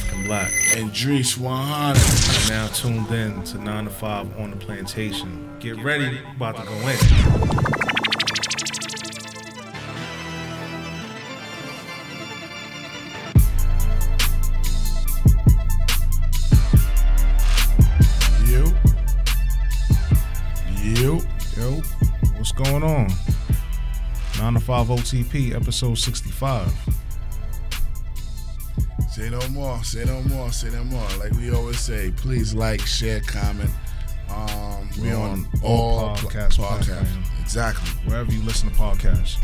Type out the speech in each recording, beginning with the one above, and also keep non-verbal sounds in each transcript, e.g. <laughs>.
African Black. And Drees 100. Now tuned in to 9 to 5 on the plantation. Get ready, about to go in. You. You. Yo, what's going on? 9 to 5 OTP, episode 65. Say no more. Say no more. Say no more. Like we always say, please like, share, comment. Um, we We're on on all all pl- podcast podcasts. Exactly. Wherever you listen to podcasts.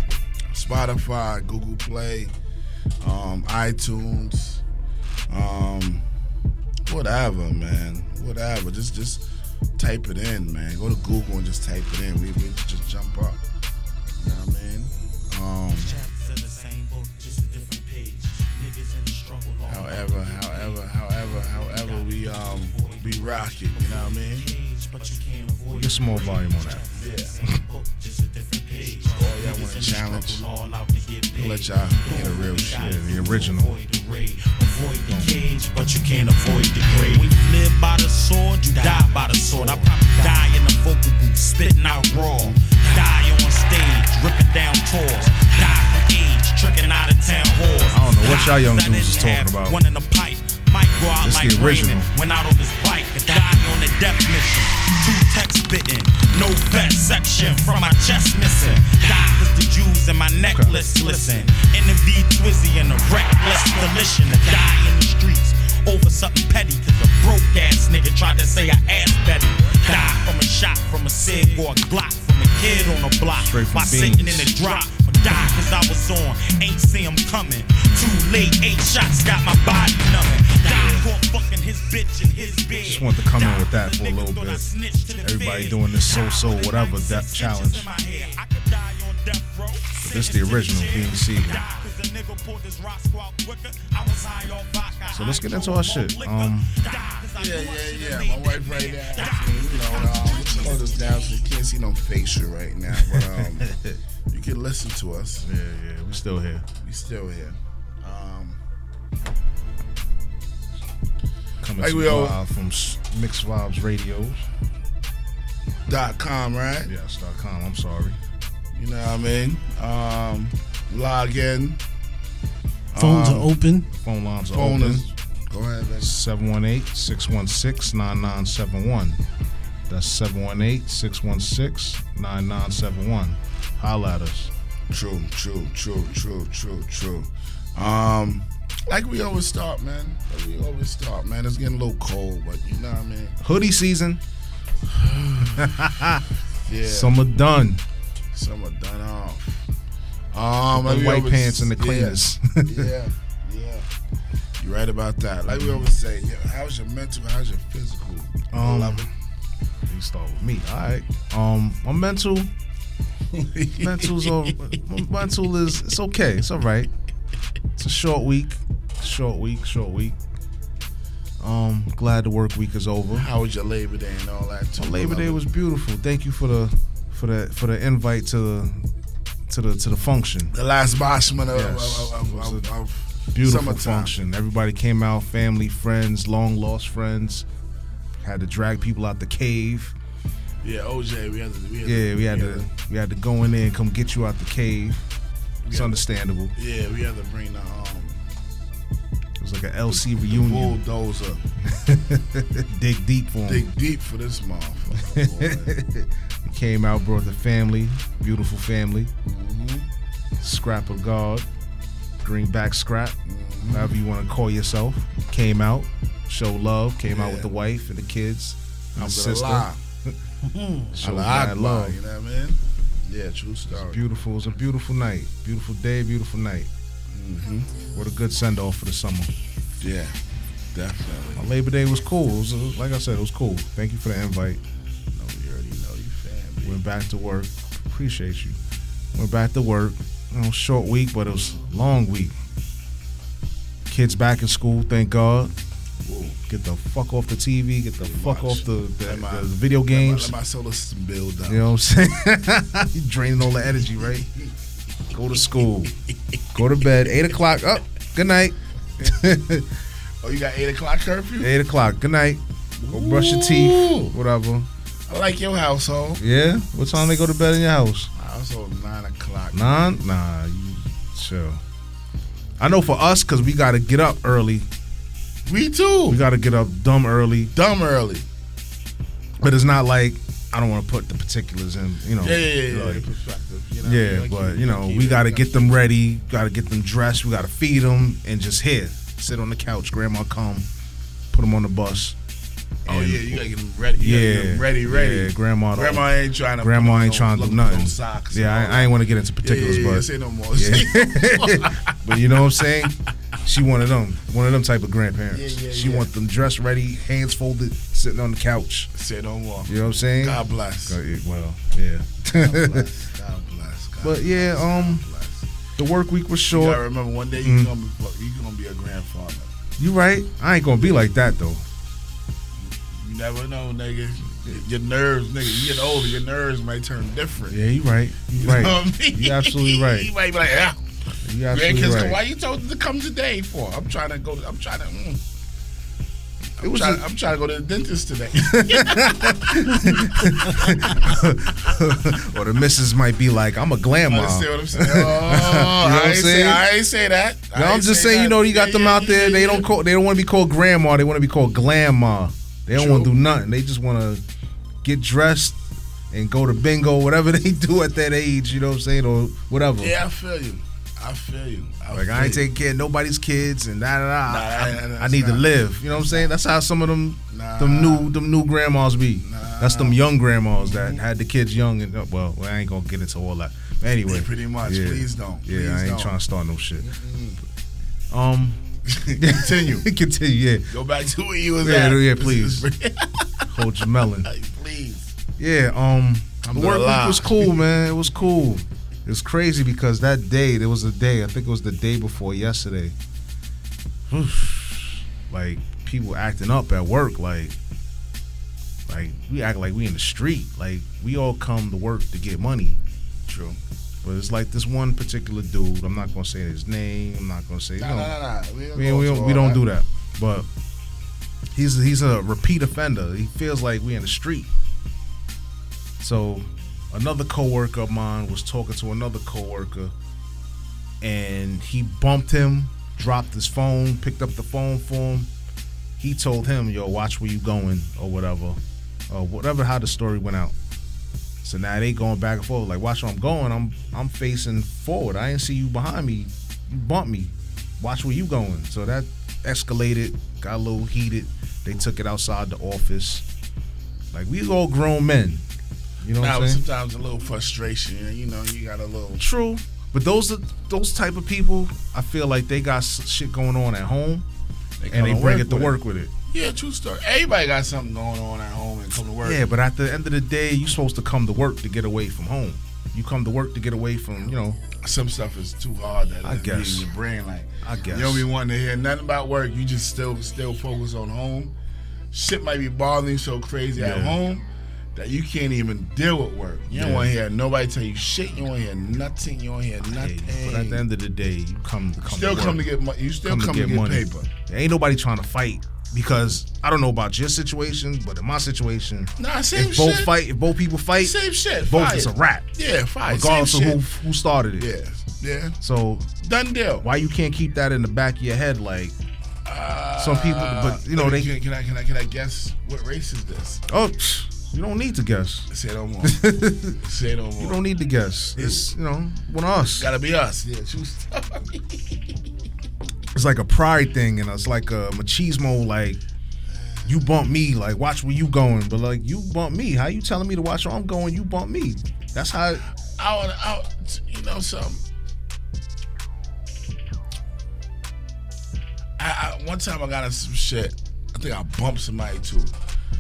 Spotify, Google Play, um, iTunes, um, whatever, man. Whatever. Just just type it in, man. Go to Google and just type it in. We, we just jump up. You know what I mean? Um, however, however, however, however we um we rock it, you know what I mean? Get some more volume on that. Yeah. Oh, y'all want a challenge? We'll let y'all hear the real shit. The original. Avoid the cage, but you can't avoid the grave. When you live by the sword, you die by the sword. I probably die in the vocal booth, spitting out raw. Die on stage, ripping down tours. Die from age, tricking out of town whores. I don't know what y'all young Die 'cause I dudes is talking about. One in the pipe, might go out This like. Raymond. Went out on his bike, and died on the death mission. Two texts bitten, no vest section from my chest missing. Die 'cause the Jews in my necklace listen. In the V Twizzy and the reckless volition to die in the streets over something petty. Cause a broke ass nigga tried to say I ass Betty. Die from a shot from a cig or a Glock from a kid on the block. Straight from By sitting in the drop. Or die cause I was on, ain't see him coming. Too late, eight shots got my body numbing. Die caught fucking his bitch in his bed. Just want to come in with that for a little niggas thought I bit. snitched to the Everybody doing this so-so whatever with death challenge. stitches in my head. I could die on death row. This the original, Beanie Sigel. So let's get into our shit. Um, Yeah, yeah, yeah. My wife right now, you know, um, slow this down so you can't see no facial right now, but um, <laughs> you can listen to us. Yeah, yeah, we're still here. We're still here. Um, Coming Like to we you always- live from S- Mixed Vibes Radios. dot com, right? Yes, dot com. I'm sorry. You know what I mean? Um, log in. Phones Um, are open. Phone lines are Phone open. is. Go ahead, man. 718-616-9971. That's 718-616-9971. Holla at us. True, true, true, true, true, true. Um, like we always start, man. Like we always start, man. It's getting a little cold, but you know what I mean? Hoodie season. <sighs> Yeah. Summer done. Some are done off. Um, like white always- pants and the yeah, cleaners. <laughs> yeah, yeah. You're right about that. Like we always say, yeah, how's your mental? How's your physical? Um. You start with me. All right. Um, my mental, mental's all, my mental is it's okay. It's all right. It's a short week. Short week. Short week. Um, glad the work week is over. How was your Labor Day and all that? Too? My Labor Day was beautiful. Thank you for the for the for the invite to the to the to the function. the last Boschman of, Yes. of, of, It was of, of Beautiful summertime. function. Everybody came out, family, friends, long lost friends. Had to drag people out the cave. Yeah, OJ, we had to. We had Yeah, to, we had to we had to go in there and come get you out the cave. It's Yeah. understandable. Yeah, we had to bring the um It was like an LC reunion. bulldozer. <laughs> Dig deep for him. Dig deep for this motherfucker. <laughs> He came out, brought the family, beautiful family. Mhm. Scrap of God, greenback scrap, Mm-hmm. however you want to call yourself. Came out, show love. Came out with the wife and the kids, and the sister. Alhamdulillah. Showed Allah Akbar, love. You know what I mean? Yeah, true story. Beautiful. It was a beautiful night. Beautiful day. Beautiful night. hmm What a good send off for the summer. Yeah, definitely. My Labor Day was cool. It was, it was- like I said, it was cool. Thank you for the invite. No, we already know you family. Went back to work. Appreciate you. Went back to work. You know, short week, but it was a long week. Kids back in school, thank God. Get the fuck off the TV. Get the fuck much. off the, the, Let my- the video Let games. my, let my solar system build up. You know what I'm saying? <laughs> you draining all the energy, right? Go to school. Go to bed. Eight o'clock. Up. good night. <laughs> Oh, you got eight o'clock curfew. Eight o'clock. Good night. Go brush your teeth. Whatever. I like your household. Yeah. What time they go to bed in your house? My household nine o'clock. Nine? Nah. You chill. I know for us, cause we gotta get up early. We too. We gotta get up dumb early. Dumb early. But it's not like I don't want to put the particulars in. You know. Yeah, yeah, yeah. yeah. like- perspective. You know, Yeah, like but you- you know, we it- got to get them ready, got to get them dressed, we got to feed them, and just here, sit on the couch. Grandma come, put them on the bus. Oh yeah, you gotta get them ready. You yeah, them ready, ready. Yeah, grandma. Grandma ain't trying to. grandma ain't trying to do nothing. Socks yeah, I, I ain't want to get into particulars, yeah, yeah, yeah, but say no more. More. <laughs> but you know what I'm saying. She one of them, one of them type of grandparents. Yeah, yeah, she yeah. want them dressed ready, hands folded, sitting on the couch. Say no more. You know what I'm saying? God bless. Yeah, Well, yeah. God bless. <laughs> God bless. God But yeah, um, the work week was short. gotta remember one day Mm. gonna be you gonna be a grandfather. You right? I ain't gonna be like that though. You never know, nigga. Your nerves, nigga. You get older, your nerves might turn different. Yeah, you right. You You right. know I mean? You absolutely <laughs> right. you might be like, yeah. You absolutely Grandkids, right. why you told them to come today for? I'm trying to go. I'm trying to. Mm. I'm, was trying, a- I'm trying to go to the dentist today. <laughs> or the missus might be like, "I'm a grandma." Understand what I'm saying? <laughs> Oh, I, ain't say? I ain't say that. No, I'm just say saying, you know, you got Yeah, them out there. yeah, they yeah. don't call. They don't want to be called grandma. They want to be called grandma. They don't want to do nothing. They just want to get dressed and go to bingo, whatever <laughs> they do at that age. You know what I'm saying, or whatever. Yeah, I feel you. I feel you. I Like feel I ain't taking care of nobody's kids and da da da. Nah, I, I need to live. You know what I'm saying? That's how some of them, Nah. them new, them new grandmas be. Nah. That's them young grandmas that had the kids young. And well, I ain't gonna get into all that. But anyway, pretty much. Yeah. Please don't. Yeah, I ain't don't. trying to start no shit. Um, <laughs> Continue. <laughs> continue. Yeah, Go back to where you was Yeah, at. yeah, <laughs> please. hold your melon. please. Yeah, um, the work week was cool, man. It was cool. It was crazy because that day, there was a day, I think it was the day before yesterday. like people acting up at work, like, like we act like we in the street. Like we all come to work to get money. True. But it's like this one particular dude. I'm not gonna say his name. I'm not gonna say. Nah, you know, nah, nah, nah. We, we, we don't, we don't do that. But he's he's a repeat offender. He feels like we in the street. So another coworker of mine was talking to another coworker, and he bumped him, dropped his phone, picked up the phone for him. He told him, "Yo, watch where you going," or whatever, or whatever. How the story went out. So now they going back and forth. Like, watch where I'm going. I'm I'm facing forward. I ain't see you behind me. You bumped me. Watch where you going. So that escalated, got a little heated. They took it outside the office. Like we all grown men. You know what Now, I'm saying? sometimes a little frustration. You know, you got a little. True. But those are those type of people. I feel like they got shit going on at home, and they bring it to work with it. Yeah, true story. Everybody got something going on at home and come to work. Yeah, but at the end of the day, you're supposed to come to work to get away from home. You come to work to get away from, you know. some stuff is too hard that I guess. in your brain. Like I guess. you don't be wanting to hear nothing about work. You just still still focus on home. Shit might be bothering you so crazy at home that you can't even deal with work. You don't Yeah. want to hear nobody tell you shit. You don't want to hear nothing. You don't hear nothing. but at the end of the day, you come to come still to come to get money. You still Come come, to get get, money. paper. Ain't nobody trying to fight because I don't know about your situation, but in my situation, Nah, same if both shit. fight, if both people fight, Same shit. both is a wrap, Yeah, fine. regardless Same of who who started it. Yeah, yeah. So Done deal. why you can't keep that in the back of your head? Like some people, uh, but you know me- they. can, can I can I can I guess what race is this? Oh, you don't need to guess. Say no more. <laughs> Say no more. You don't need to guess. It's you know one of us. Gotta be us. Yeah, story. <laughs> It's like a pride thing, and it's like a machismo. Like you bump me, like watch where you going. But like you bump me, how you telling me to watch where I'm going? You bump me. That's how. I want I, you know something. I, I one time I got in some shit. I think I bumped somebody too,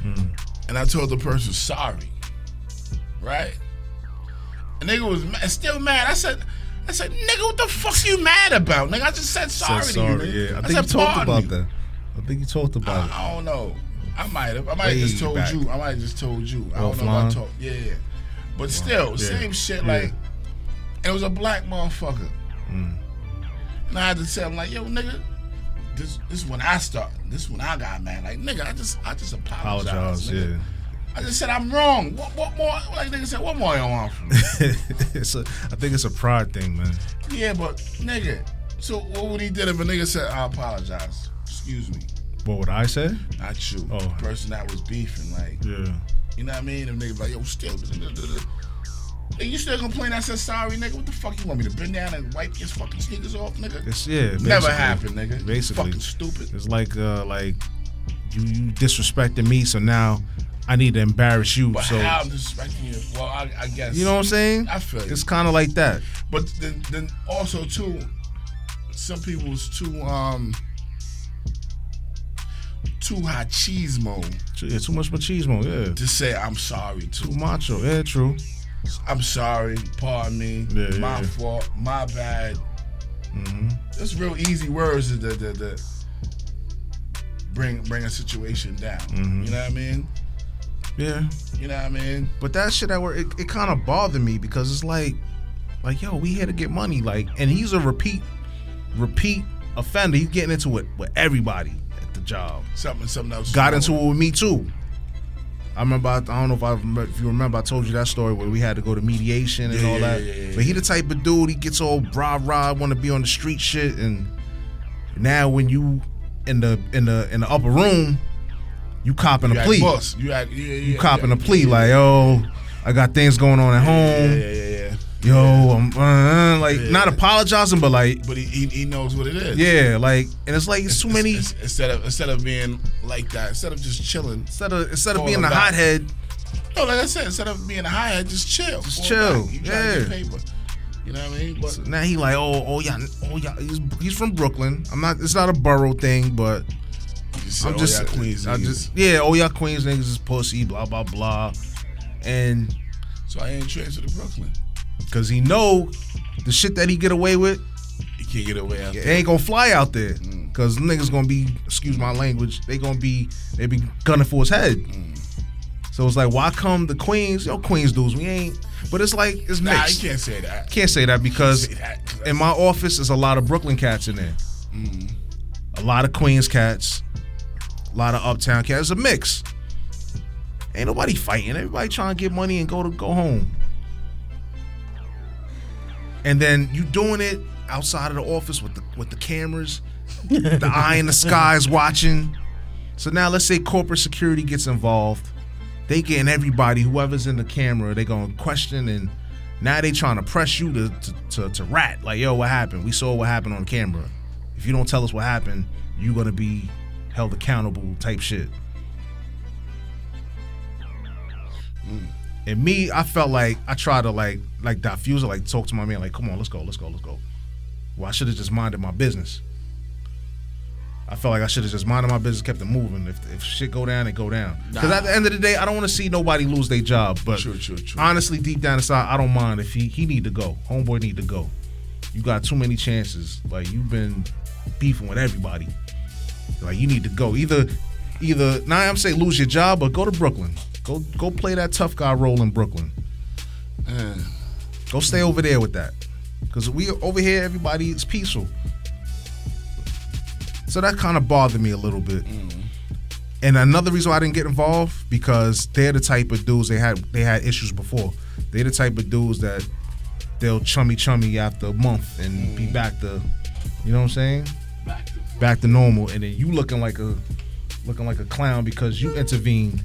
mm. and I told the person sorry, right? And nigga was mad, still mad. I said. I said, nigga, what the fuck you mad about? Nigga, I just said sorry, Said to you. nigga. Yeah, I think said, you talked about me." that. I think you talked about it. I, I don't know. I might have. I might have just told back. you. I might have just told you. I don't know if I talked. Yeah, yeah. But still, Yeah. same shit. Yeah. Like, it was a black motherfucker. Mm. And I had to tell him, like, yo, nigga, this this is when I start. This is when I got mad. Like nigga, I just I just apologize. Apologize, nigga. yeah. I just said I'm wrong. What, what more? Like nigga said, what more you want from me? <laughs> it's a, I think it's a pride thing, man. yeah, but nigga. So what would he did if a nigga said I apologize? Excuse me, What would I say? not you. Oh. The person that was beefing, like Yeah. you know what I mean? And nigga like yo, still. Hey, you still complain? I said sorry, nigga. What the fuck you want me to bend down and wipe his fucking sneakers off, nigga? It's yeah. Never happened, nigga. Basically. fucking stupid. It's like uh like you, you disrespecting me, so now I need to embarrass you. But so how I'm disrespecting you? Well, I, I guess you know what I'm saying? I feel. It's kind of like that. But then, then also too, some people's too um too hot cheese mode Too, yeah, too much machismo. Yeah. to say I'm sorry Too too. macho. Yeah, true. I'm sorry. Pardon me. Yeah, yeah, my yeah. fault. My bad. Mm-hmm. It's real easy words that that, that bring bring a situation down. Mm-hmm. You know what I mean? Yeah. You know what I mean? But that shit at work, it, it kind of bothered me because it's like, like yo, we here to get money, like, and he's a repeat, repeat offender. He's getting into it with everybody at the job. Something something else. Got into it with me too. I remember. I, I don't know if I remember, if you remember. I told you that story where we had to go to mediation and Yeah, all that. yeah, yeah, but he the type of dude. He gets all rah rah, want to be on the street shit, and now when you in the in the in the upper room, you copping You a plea. boss. You act, yeah, yeah, You copping yeah, a plea like, oh, I got things going on at home. Yeah, yeah, yeah, yeah. Yo, I'm uh, like not apologizing, but like, But he, he he knows what it is. yeah, like, and it's like it's too many. It's- it's- instead of instead of being like that, instead of just chilling. Instead of instead of being the back. hothead, No, like I said, instead of being a high head, just chill. Just chill. You yeah. paper. You know what I mean? But now he like, oh, oh yeah, oh yeah. He's, he's from Brooklyn. I'm not. It's not a borough thing, but said, I'm oh, just yeah, Queens. I just yeah. Oh yeah, Queens niggas is pussy. Blah blah blah, and so I ain't transferred to Brooklyn. because he know the shit that he get away with, He can't get away out it there. ain't gonna fly out there. Mm. Cause niggas gonna be, excuse my language, they gonna be, they be gunning for his head. Mm. So it's like, why come the Queens? Yo, Queens dudes, we ain't. But it's like it's Nah, you mixed. can't say that. Can't say that because Say that, in my office is a lot of Brooklyn cats in there. Mm. A lot of Queens cats, a lot of Uptown cats. It's a mix. Ain't nobody fighting. Everybody trying to get money and go to go home. And then you doing it outside of the office with the with the cameras, <laughs> the eye in the sky is watching. So now let's say corporate security gets involved. They getting everybody, whoever's in the camera, they gonna question and now they trying to press you to, to, to, to rat. Like, yo, what happened? We saw what happened on camera. If you don't tell us what happened, you gonna be held accountable type shit. And me, I felt like I tried to like like diffuse it, like talk to my man, like, come on, let's go, let's go, let's go. Well, I should have just minded my business. I felt like I should have just minded my business, kept it moving. If, if shit go down, it go down. Because Nah. at the end of the day, I don't want to see nobody lose their job. But True, true, true. honestly, deep down inside, I don't mind if he he need to go. Homeboy need to go. You got too many chances. Like you've been beefing with everybody. Like you need to go. Either either now I'm saying lose your job or go to Brooklyn. Go go play that tough guy role in Brooklyn. Go stay over there with that. Cause we over here, everybody is peaceful. So that kind of bothered me a little bit. Mm. And another reason why I didn't get involved because they're the type of dudes they had they had issues before. They're the type of dudes that they'll chummy chummy after a month and be mm. back to, you know what I'm saying? Back to normal. And then you looking like a looking like a clown because you intervened.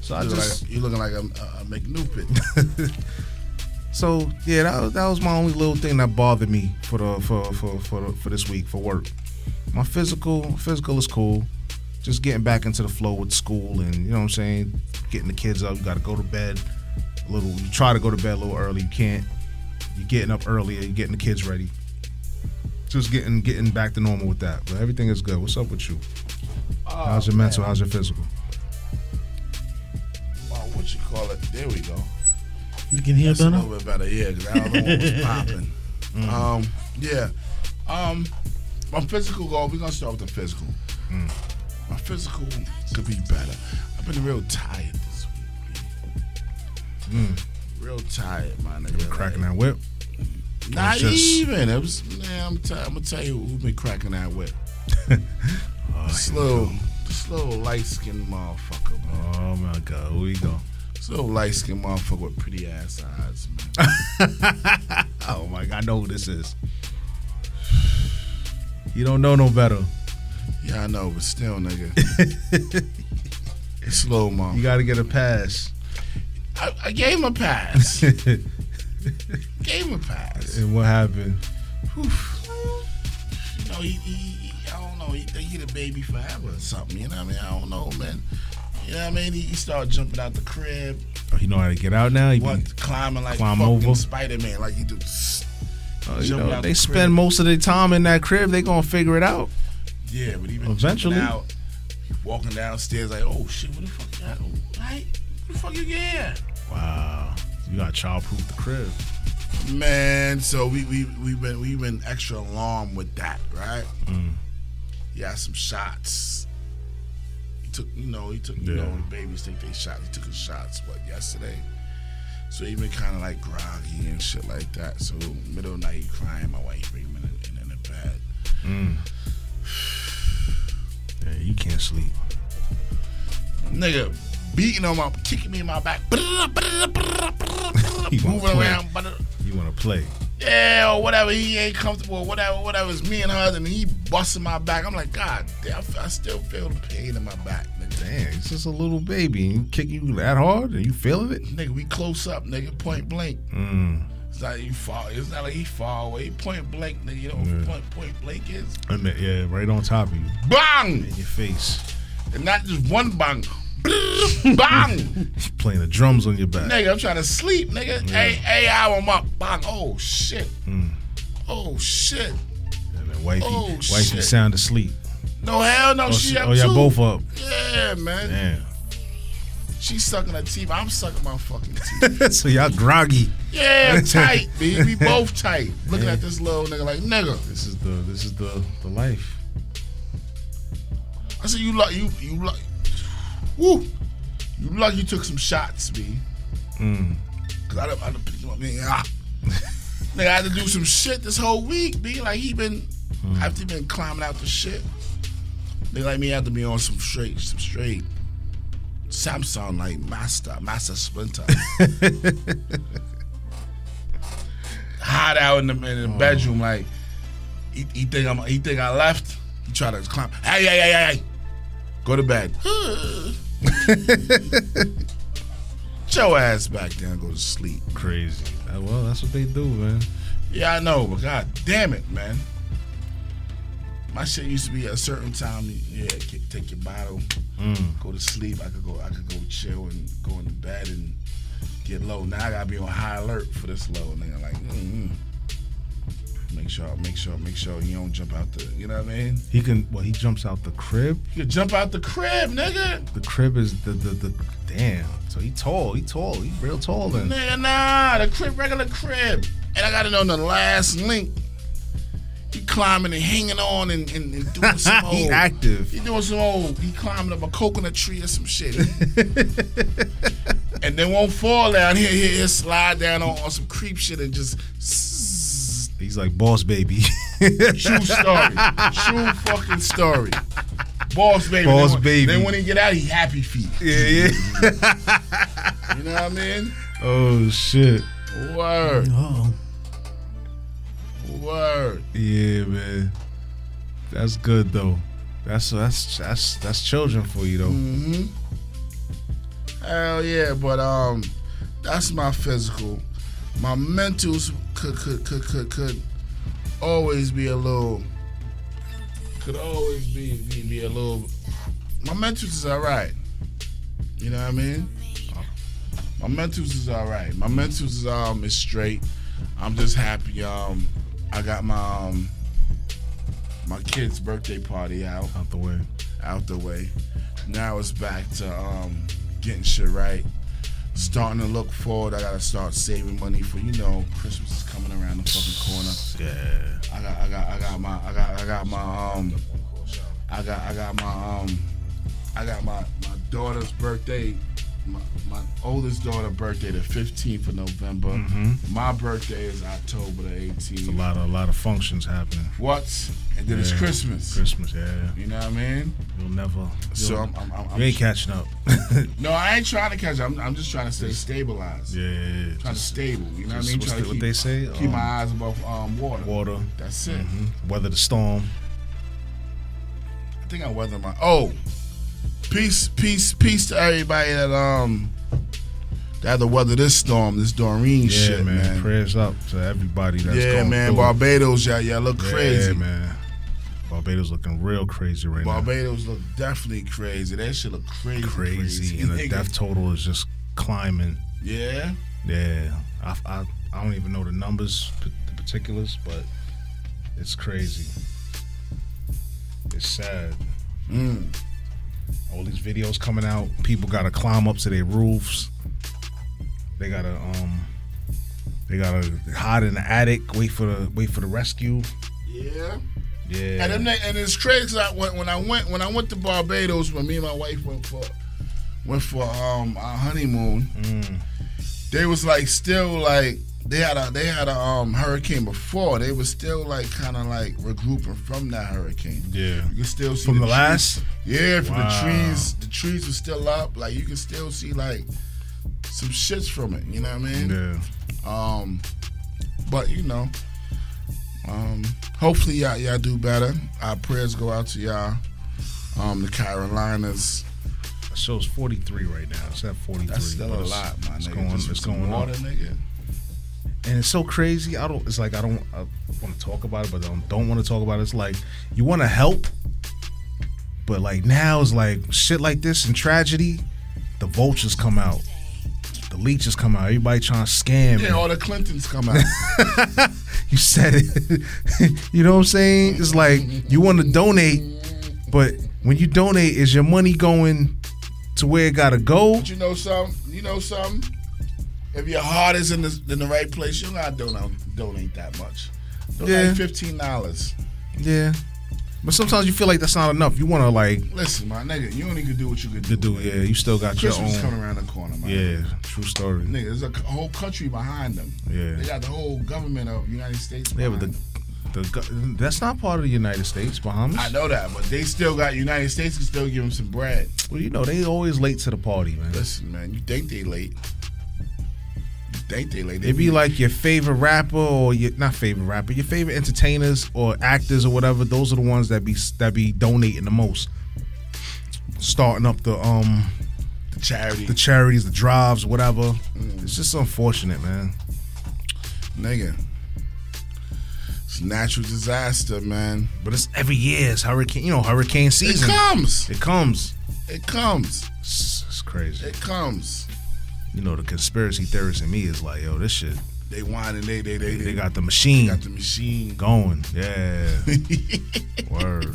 So I you just like, you looking like a, a McNupit. <laughs> So yeah, that was, that was my only little thing that bothered me for the for for for, the, for this week for work. My physical physical is cool. Just getting back into the flow with school and you know what I'm saying, getting the kids up. You got to go to bed a little. You try to go to bed a little early. You can't. You're getting up earlier. You're getting the kids ready. Just getting getting back to normal with that. But everything is good. What's up with you? How's your mental? How's your physical? Wow, what you call it? There we go. You can hear That's a better. little bit better, yeah, because I don't know what was <laughs> popping. Um, yeah. Um, my physical goal, we're going to start with the physical. My physical could be better. I've been real tired this week. Real tired, my nigga. Cracking Like, that whip. Not even. It was, man, I'm, t- I'm to tell you who been cracking that whip. <laughs> Oh, this little, this little light skinned motherfucker, man. Oh my God, here we go. This little light skinned motherfucker with pretty ass eyes, man. <laughs> Oh my God, I know who this is. You don't know no better. yeah, I know, but still, nigga. <laughs> it's slow, mom. You got to get a pass. I, I gave him a pass. And gave him a pass. what happened? You know, he, he, he I don't know, he think he the baby forever or something. You know what I mean? I don't know, man. You know what I mean? He, he started jumping out the crib, Oh, you know how to get out now. He what, climbing like Climb fucking over? Spider Man, like he do. oh, you know, they the spend crib. most of their time in that crib. They gonna figure it out. Yeah, but even Eventually. out, walking downstairs like, oh shit, what the fuck? Right? What the fuck you get? Wow, you got childproof the crib. Man, so we we we been we been extra alarmed with that, right? Mm. He had some shots. He took, you know, he took, you Yeah. know, the babies take their shots. He took his shots, what yesterday. So he been kind of like groggy and shit like that. So middle of the night, he crying. My wife bring him in, the- in, in the bed. Mm. Yeah, you can't sleep. Nigga beating on my, kicking me in my back, <laughs> moving around. Want to play? yeah, or whatever. He ain't comfortable, or whatever, whatever. It's me and her, and he busting my back. I'm like, God damn, I still feel the pain in my back, nigga. Damn, it's just a little baby. and You kicking you that hard, and you feeling it? Nigga, we close up, nigga, point blank. Mm. It's not you far. It's not like he far away. Point blank, nigga. You know what Yeah. point point blank is? And yeah, right on top of you, Bang! in your face. And not just one bang. Bang! Playing the drums on your back. nigga, I'm trying to sleep, nigga. Hey, hey, hour, I'm up. Bang! Oh shit! Mm. Oh shit! And then wifey, Oh, wifey shit. sound asleep. No hell no. Oh, she she- up oh y'all both up. Yeah, man. Damn. She's sucking her teeth. I'm sucking my fucking <laughs> teeth. so y'all groggy. Yeah, tight, B. We <laughs> both tight. Looking Yeah. at this little nigga like nigga. This is the this is the the life. I said you luck you you luck. Woo! You lucky you took some shots, B. Mm. Cause I done, I done picked him up. Man, ah. <laughs> Nigga, I had to do some shit this whole week. Be like he been after he been climbing out the shit. They like me have to be on some straight, some straight Samsung like master, master splinter. <laughs> Hot out in the, in the bedroom, like he, he think I'm he think I left. He try to climb. Hey, hey, hey, hey, hey. Go to bed. <laughs> <laughs> Your ass back down and go to sleep. Crazy. Uh, well, that's what they do, man. Yeah, I know, but god damn it, man. My shit used to be at a certain time. Yeah, take your bottle, Mm. go to sleep. I could go, I could go chill and go into bed and get low. Now I gotta be on high alert for this low nigga. Like, mm make sure, make sure, make sure he don't jump out the. You know what I mean? He can. Well, he jumps out the crib. You can jump out the crib, nigga. The crib is the the the. Damn. So he tall. He tall. He real tall then. Nigga, nah, the crib, regular crib. And I got it on the last link. He climbing and hanging on and, and, and doing <laughs> some old. he active. He doing some old. He climbing up a coconut tree or some shit. <laughs> and then won't fall down. Here, here, here, slide down on, on some creep shit and just. He's like boss baby. True story. <laughs> True fucking story. Boss baby. Boss then, baby. Then when he get out, he happy feet. yeah, yeah. You know what I mean? <laughs> oh shit. Word. Oh. Word. Yeah, man. That's good though. That's that's that's that's children for you though. hmm Hell yeah, but um, that's my physical. My mentals could could could could could always be a little. Could always be be, be a little. My mentals is all right. You know what I mean? My mentals is all right. My mentals is um is straight. I'm just happy. Um, I got my um my kid's birthday party out Out the way. out the way. Now it's back to um, getting shit right. Starting to look forward. I gotta start saving money for you know Christmas is coming around the fucking corner. Yeah. I got I got I got my I got I got my um I got I got my um I got my my daughter's birthday my, my oldest daughter birthday the 15th of November. Mm-hmm. My birthday is October the 18th. A lot of a lot of functions happening. What? And then it's Christmas. Christmas, yeah. You know what I mean? You'll never. So you'll- I'm, I'm, I'm, I'm you ain't catching up. <laughs> no, I ain't trying to catch. up. I'm, I'm just trying to stay stabilized. yeah, yeah, yeah. Trying to stable. You know what I just mean? Trying the- to what keep, they say? keep Um, my eyes above um, water. water. That's it. hmm Weather the storm. I think I weather my. Oh, peace, peace, peace to everybody that um that had to weather this storm, this Dorian Yeah, shit, man. man. Prayers up to everybody that's yeah, going man. through. Barbados, y'all, y'all look Yeah, crazy. man. Barbados looking real crazy right now. Barbados look definitely crazy. That shit look crazy. Crazy, crazy. and the death <laughs> total is just climbing. Yeah, Yeah, I, I, I don't even know the numbers, the particulars, but it's crazy. It's sad. mm. All these videos coming out, people gotta climb up to their roofs. They gotta um, they gotta hide in the attic, wait for the wait for the rescue. yeah. Yeah, And, them, and it's crazy. I, when, when I went when I went to Barbados, when me and my wife went for went for um our honeymoon, Mm. they was like still like they had a they had a um hurricane before. They were still like kind of like regrouping from that hurricane. yeah. You can still see From the trees- last, Yeah, from Wow. the trees. The trees were still up. Like you can still see like some shits from it. You know what I mean? yeah. Um, but you know, um, hopefully y'all y'all do better. Our prayers go out to y'all. Um, the Carolinas. It shows 43 right now. It's at 43. That's still a lot, my It's nigga. going, it's going water, up. nigga. And it's so crazy. I don't. It's like I don't. Want to talk about it, but I don't, don't want to talk about it. It's like you want to help, but like now it's like shit like this and tragedy. The vultures come out. The leeches come out. Everybody trying to scam. Yeah, all the Clintons come out. <laughs> you said it. <laughs> you know what I'm saying? It's like you want to donate, but when you donate, is your money going to where it gotta go? but you know something? You know something? If your heart is in the in the right place, you don't donate donate that much. Donate Yeah. fifteen dollars. Yeah. But sometimes you feel like that's not enough. You want to like Listen, my nigga, you only can do what you can do. do. Yeah, you still got your Christmas own. coming around the corner, man. Yeah, true story. Nigga, there's a whole country behind them. Yeah. They got the whole government of United States. Yeah, but the, the that's not part of the United States, Bahamas. I know that, but they still got United States can still give them some bread. Well, you know they always late to the party, man. Listen, man, you think they late? Think they late? They be like your favorite rapper or your not favorite rapper, your favorite entertainers or actors or whatever. Those are the ones that be that be donating the most, starting up the um the charity, the charities, the drives, whatever. It's just unfortunate, man. nigga. It's natural disaster, man. But it's every year. It's hurricane, you know, hurricane season. It comes. It comes. It comes. It's, it's crazy. It comes. You know, the conspiracy theorist in me is like, yo, this shit. They whine and they they they, They got the machine got the machine. going. Yeah. <laughs> Word.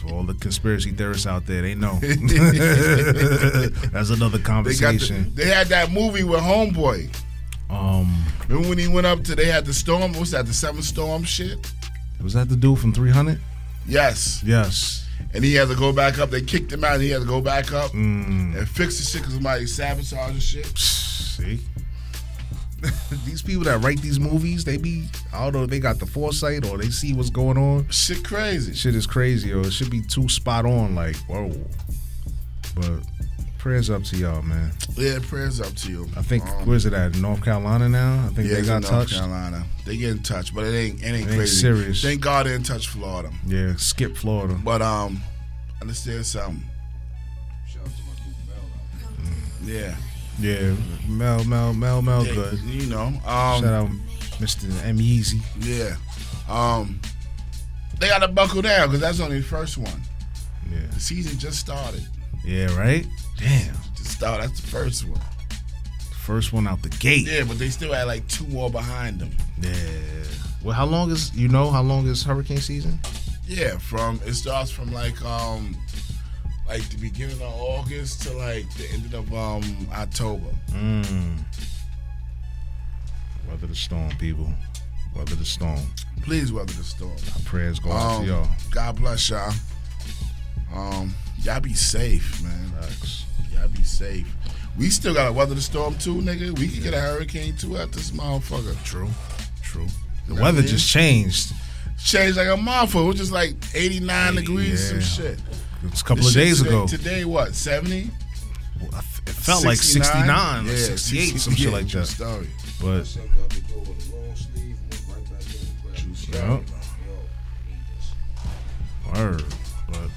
For all the conspiracy theorists out there, they know. <laughs> <laughs> That's another They the, conversation. they had that movie with Homeboy. um, Remember when he went up to they had the storm? What's that? The seven storm shit. was that the dude from 300? Yes. Yes. And he had to go back up. They kicked him out. and He had to go back up Mm, and fix the shit because somebody sabotaged and shit. see? <laughs> these people that write these movies, they be, I don't know if they got the foresight or they see what's going on. Shit crazy. Shit is crazy, or it should be too spot on, like, whoa. But prayers up to y'all, man. Yeah, prayers up to you. I think, Um, where's it at? North Carolina now? I think yeah, they got in touch. North touched. Carolina. They get in touch, but it ain't it ain't, It ain't crazy. serious. Thank God they didn't touch Florida. Yeah, skip Florida. But um, understand something. Yeah, Yeah, Mel, Mel, Mel, Mel, Yeah, good. You know, Shout um, out Mr. M Yeezy. yeah, um, they got to buckle down because that's only the first one. Yeah, The season just started. Yeah, right. Damn, Just thought That's the first one. first one out the gate. Yeah, but they still had like two more behind them. Yeah. Well, how long is you know how long is hurricane season? Yeah, from it starts from like um like the beginning of August to like the end of um October. Mm. Weather the storm, people. Weather the storm. Please weather the storm. Our prayers go out Um, to y'all. God bless y'all. Um, y'all be safe, man. Facts. Y'all be safe. We still gotta weather the storm too, nigga. We could get a hurricane too at this motherfucker. True. True. The know weather what just changed. Changed like a motherfucker. It was just like 89 Hey, degrees, some shit. It was a couple This of days today, ago. Today, what, 70? I f- It felt like 69 or 68, some shit like that. Story. But Myself got to go with a long sleeve and went right back in and grabbed True it. story. Yep. Yo, I need this. word. But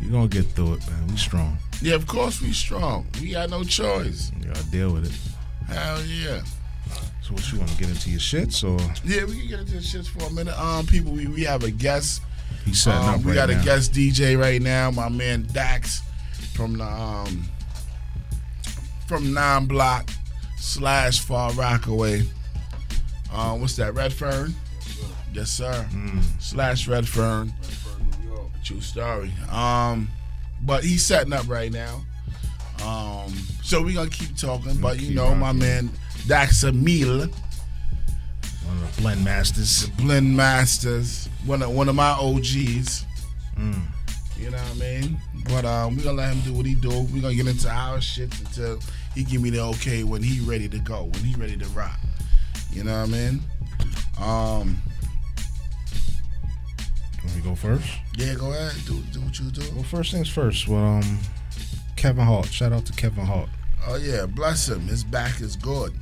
you're gonna get through it, man. We strong. Yeah, of course we strong. We got no choice. You gotta deal with it. Hell yeah. So what you wanna get into your shits or Yeah, we can get into the shits for a minute. Um, people, we, we have a guest. he's setting Um, up we right got now? a guest DJ right now, my man Dax from the um from Nine Block slash Far Rockaway. Um, what's that? Redfern? Yes, sir. Mm. Slash Redfern. Redfern, New York. True story. Um, but he's setting up right now. Um, so we're gonna keep talking. But you keep know, my man Dax Emil, One of the blend masters. The Blend Masters, one of one of my OGs. Mm. You know what I mean? But um, we're gonna let him do what he do. We're gonna get into our shit until he give me the okay when he ready to go, when he ready to rock. You know what I mean? Um, Can we go first? Yeah, go ahead, do do what you do. Well, first things first. Well, um, Kevin Hart. Shout out to Kevin Hart. Oh yeah, bless him. His back is good.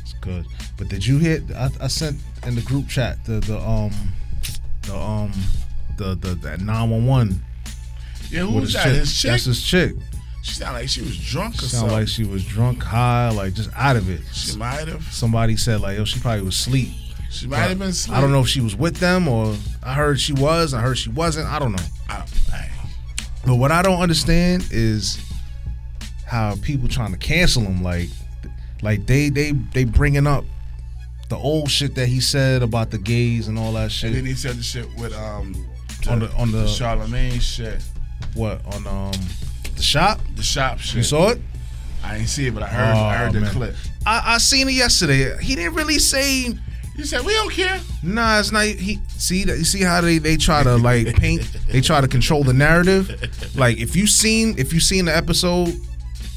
It's good. But did you hear? I, I sent in the group chat the the um the um the the that nine one one. Yeah, who was that? His chick? That's his chick. She sounded like she was drunk or Sound something. like she was drunk, high, like just out of it. she might have. Somebody said like, yo, she probably was asleep. She might have been. Asleep. I don't know if she was with them or I heard she was. I heard she wasn't. I don't know. I, I, But what I don't understand is how people trying to cancel him. Like, like they they they bringing up the old shit that he said about the gays and all that shit. and then he said the shit with um On the- on the- Charlemagne shit, what on um the shop? the shop shit. You saw it? I ain't see it, but I heard. I heard Oh, the clip. I, I seen it yesterday. He didn't really say. He said, "We don't care." Nah, it's not. He see that. You see how they they try to like paint. They try to control the narrative. Like if you seen if you seen the episode,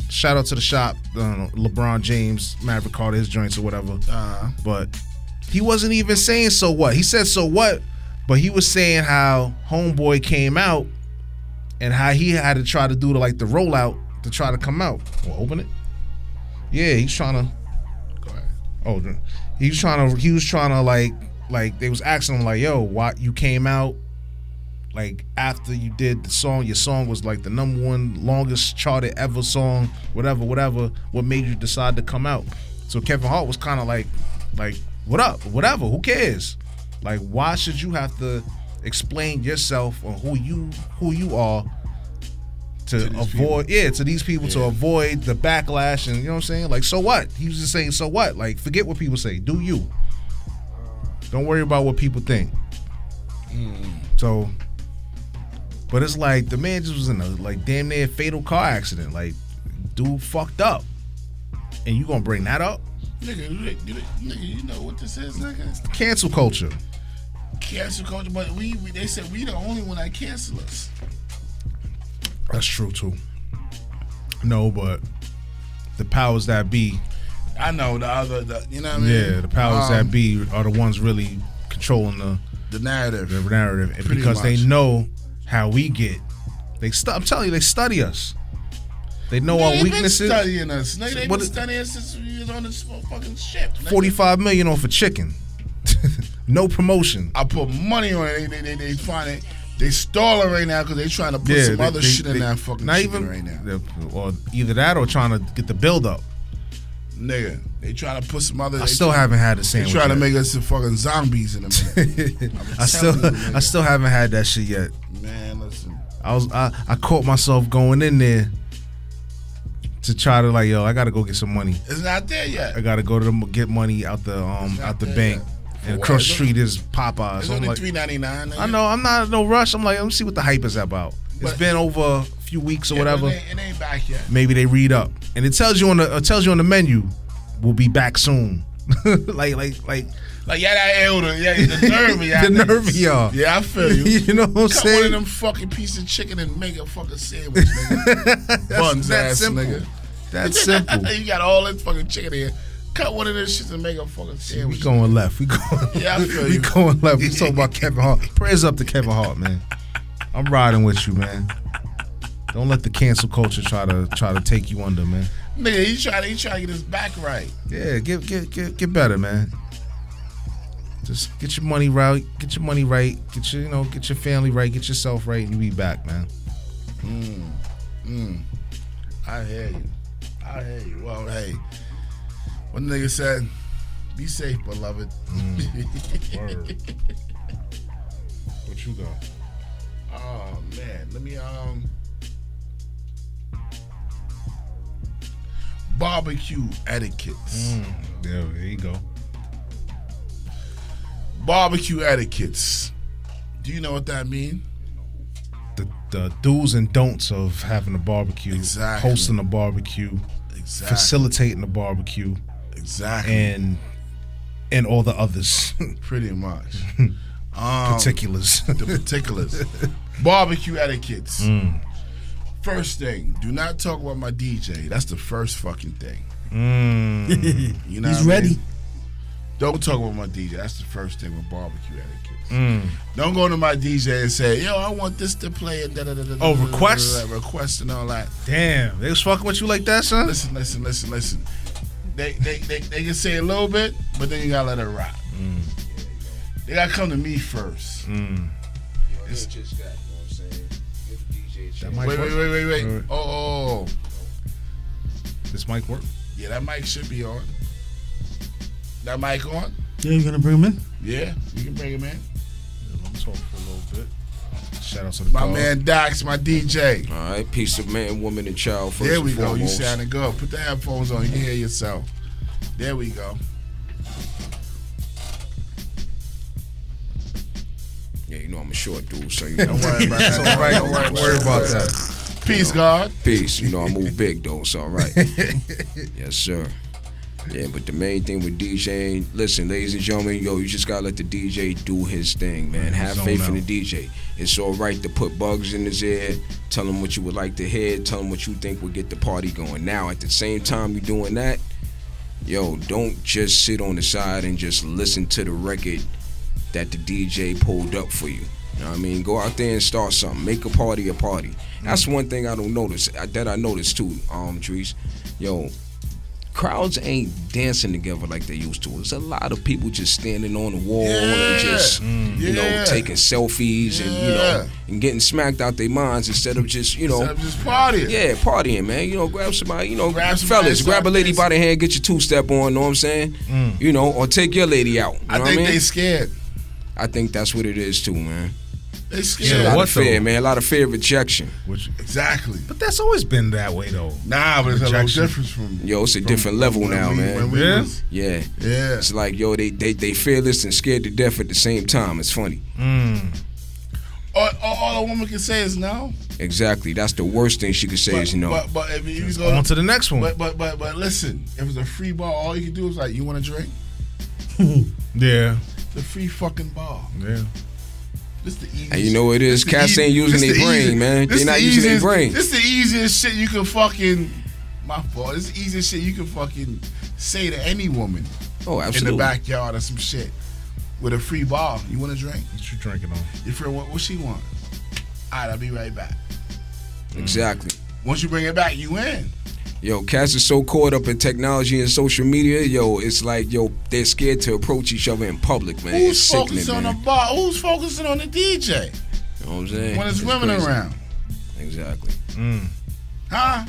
shout out to the shop. Uh, LeBron James, Maverick Carter, his joints or whatever. Uh, But he wasn't even saying so what. He said so what, but he was saying how Homeboy came out and how he had to try to do the like the rollout to try to come out. Well, open it. Yeah, he's trying to. go ahead. Oh, he was trying to. He was trying to like like they was asking him like, "Yo, why you came out?" Like after you did the song, your song was like the number one longest charted ever song, whatever, whatever. What made you decide to come out? So Kevin Hart was kind of like, like, what up, whatever. Who cares? Like, why should you have to explain yourself or who you who you are to, these avoid yeah to these people to avoid the backlash and you know what I'm saying? Like so what? He was just saying so what? Like forget what people say. Do you. Don't worry about what people think. Hmm. So but it's like the man just was in a like damn near fatal car accident. Like dude fucked up. And you gonna bring that up? Nigga, nigga, you know what this is, nigga? cancel culture. Cancel culture, but we, we they said we the only one that cancel us. That's true too no but the powers that be I know the other, the, you know what I mean? yeah the powers Um, that be are the ones really controlling the The narrative. the narrative and because they know how we get. They stu- I'm telling you, they study us. They know Nigga, our they weaknesses. Been studying us. Nigga, they been studying us since we was on this fucking ship. nigga. 45 million off a chicken. <laughs> no promotion. I put money on it. They they they, they find it. They stalling right now because they trying to put Yeah, some they- other they- shit in they- that fucking not even right now. Or either that or trying to get the build up. Nigga, they trying to put some other. I still trying- haven't had the same. They sandwich. trying to make us some fucking zombies in a minute. <laughs> I still, you. I still haven't had that shit yet. Man, listen. I was, I, I caught myself going in there to try to like, yo, I gotta go get some money. It's not there yet. I gotta go to the, get money out the um out the bank. yet. And what? the street is Popeyes. It's So only like, three ninety nine. I know I'm not in no rush. I'm like, let me see what the hype is about. It's been over a few weeks or whatever. It ain't, it ain't back yet. Maybe they read up, and it tells you on the it tells you on the menu, we'll be back soon. <laughs> like like like Like yeah, that elder, yeah, the nerve of <laughs> y'all. The nerve of y'all. Yeah, I feel you. <laughs> you know what I'm saying. Cut one of them fucking piece of chicken and make a fucking sandwich, nigga. Buns that ass simple. nigga. That's simple. you got all that fucking chicken here. Cut one of them shits and make a fucking We sandwich. going left. We going. <laughs> Yeah, I feel we you. going left. We talking about Kevin Hart. Prayers up to Kevin Hart, man. I'm riding with you, man. Don't let the cancel culture try to try to take you under, man. Nigga, he trying to he trying to get his back right. Yeah, get get get get better, man. Just get your money right. Get your money right. Get your you know get your family right. Get yourself right. And you be back, man. Mm, mm. I hear you. I hear you. Well, hey, one nigga said, "Be safe, beloved." <laughs> What you got? oh man, let me um. Barbecue etiquettes. Mm, there, there you go. Barbecue etiquettes. Do you know what that means? The the do's and don'ts of having a barbecue, Exactly. hosting a barbecue, Exactly. facilitating a barbecue, exactly. and and all the others <laughs> Pretty much. <laughs> um, particulars. the particulars. <laughs> Barbecue etiquettes. Mm. First thing, do not talk about my DJ. That's the first fucking thing. Mm, You know, He's what ready. mean? Don't talk about my DJ. That's the first thing with barbecue etiquette. mm. Don't go to my DJ and say, "Yo, I want this to play." And da, da, da, da, Oh, da, da, requests? da, da, and all that. Damn, they was fucking with you like that, son. Listen, listen, listen, listen. They, they, they, they can say a little bit, but then you gotta let it rock. They gotta come to me first. Mm. You know, they just got, you know what I'm saying? Give the DJ a That chance. Wait, wait, wait, wait, wait. Wait, wait. Oh, oh, oh, This mic work? yeah, that mic should be on. That mic on? Yeah, you gonna bring him in? Yeah, you can bring him in. Yeah, let me talk for a little bit. Shout out to the My call. man Dax, my DJ. All right, peace of man, woman, and child. First There we and go. You foremost. sounding good. Put the headphones on. You can hear yourself. There we go. Yeah, you know I'm a short dude, so you <laughs> Don't worry about that. All right, don't worry, worry about that. Peace, God. Peace. You know I move big though, so all right. <laughs> yes, sir. Yeah, but the main thing with DJing, listen, ladies and gentlemen, yo, you just gotta let the DJ do his thing, man. Have Zone faith in the DJ. It's all right to put bugs in his ear, tell him what you would like to hear, tell him what you think would get the party going. Now, at the same time you're doing that, yo, don't just sit on the side and just listen to the record that the DJ pulled up for you. You know what I mean? Go out there and start something. Make a party a party. That's one thing I don't notice. That I noticed too, um, Trees. Yo, crowds ain't dancing together like they used to. There's a lot of people just standing on the wall and just mm. you know Yeah. taking selfies and you know and getting smacked out their minds instead of just you know Instead of just partying. yeah, partying, man. You know, grab somebody, you know, Grab fellas, grab a lady by the hand, get your two step on, know what I'm saying? Mm. You know, or take your lady out. You I know think what I they scared. I think that's what it is too, man. They A lot what of fear, though? man. A lot of fear of rejection. Which, Exactly. but that's always been that way, though. Nah, but it's a little Rejection. difference from. Yo, it's a from- different level when now, we- man. When we Yeah? was, Yeah. yeah. It's like, yo, they, they they fearless and scared to death at the same time. It's funny. Mm. All, all, all a woman can say is no. Exactly. That's the worst thing she could say But, is no. but, but if you go On to the next one. But but but but listen, if it's a free bar, all you can do is like, you want a drink? <laughs> yeah, The free fucking bar. yeah. This the easiest. and you know what it is? Cats eas- ain't using their the brain, easiest- man. this They're the not using their brain. This the easiest shit you can fucking. My fault. This the easiest shit you can fucking say to any woman Oh, absolutely. in the backyard or some shit with a free bar. You want a drink? What you drinking on? Your friend, what, what she want? All right, I'll be right back. Exactly. Once you bring it back, you in. Yo, cats are so caught up in technology and social media. Yo, it's like yo, they're scared to approach each other in public, man. Who's it's sickening, focusing on man. the bar? Who's focusing on the DJ You know what I'm saying? when there's It's women crazy. around? Exactly. Mm. Huh?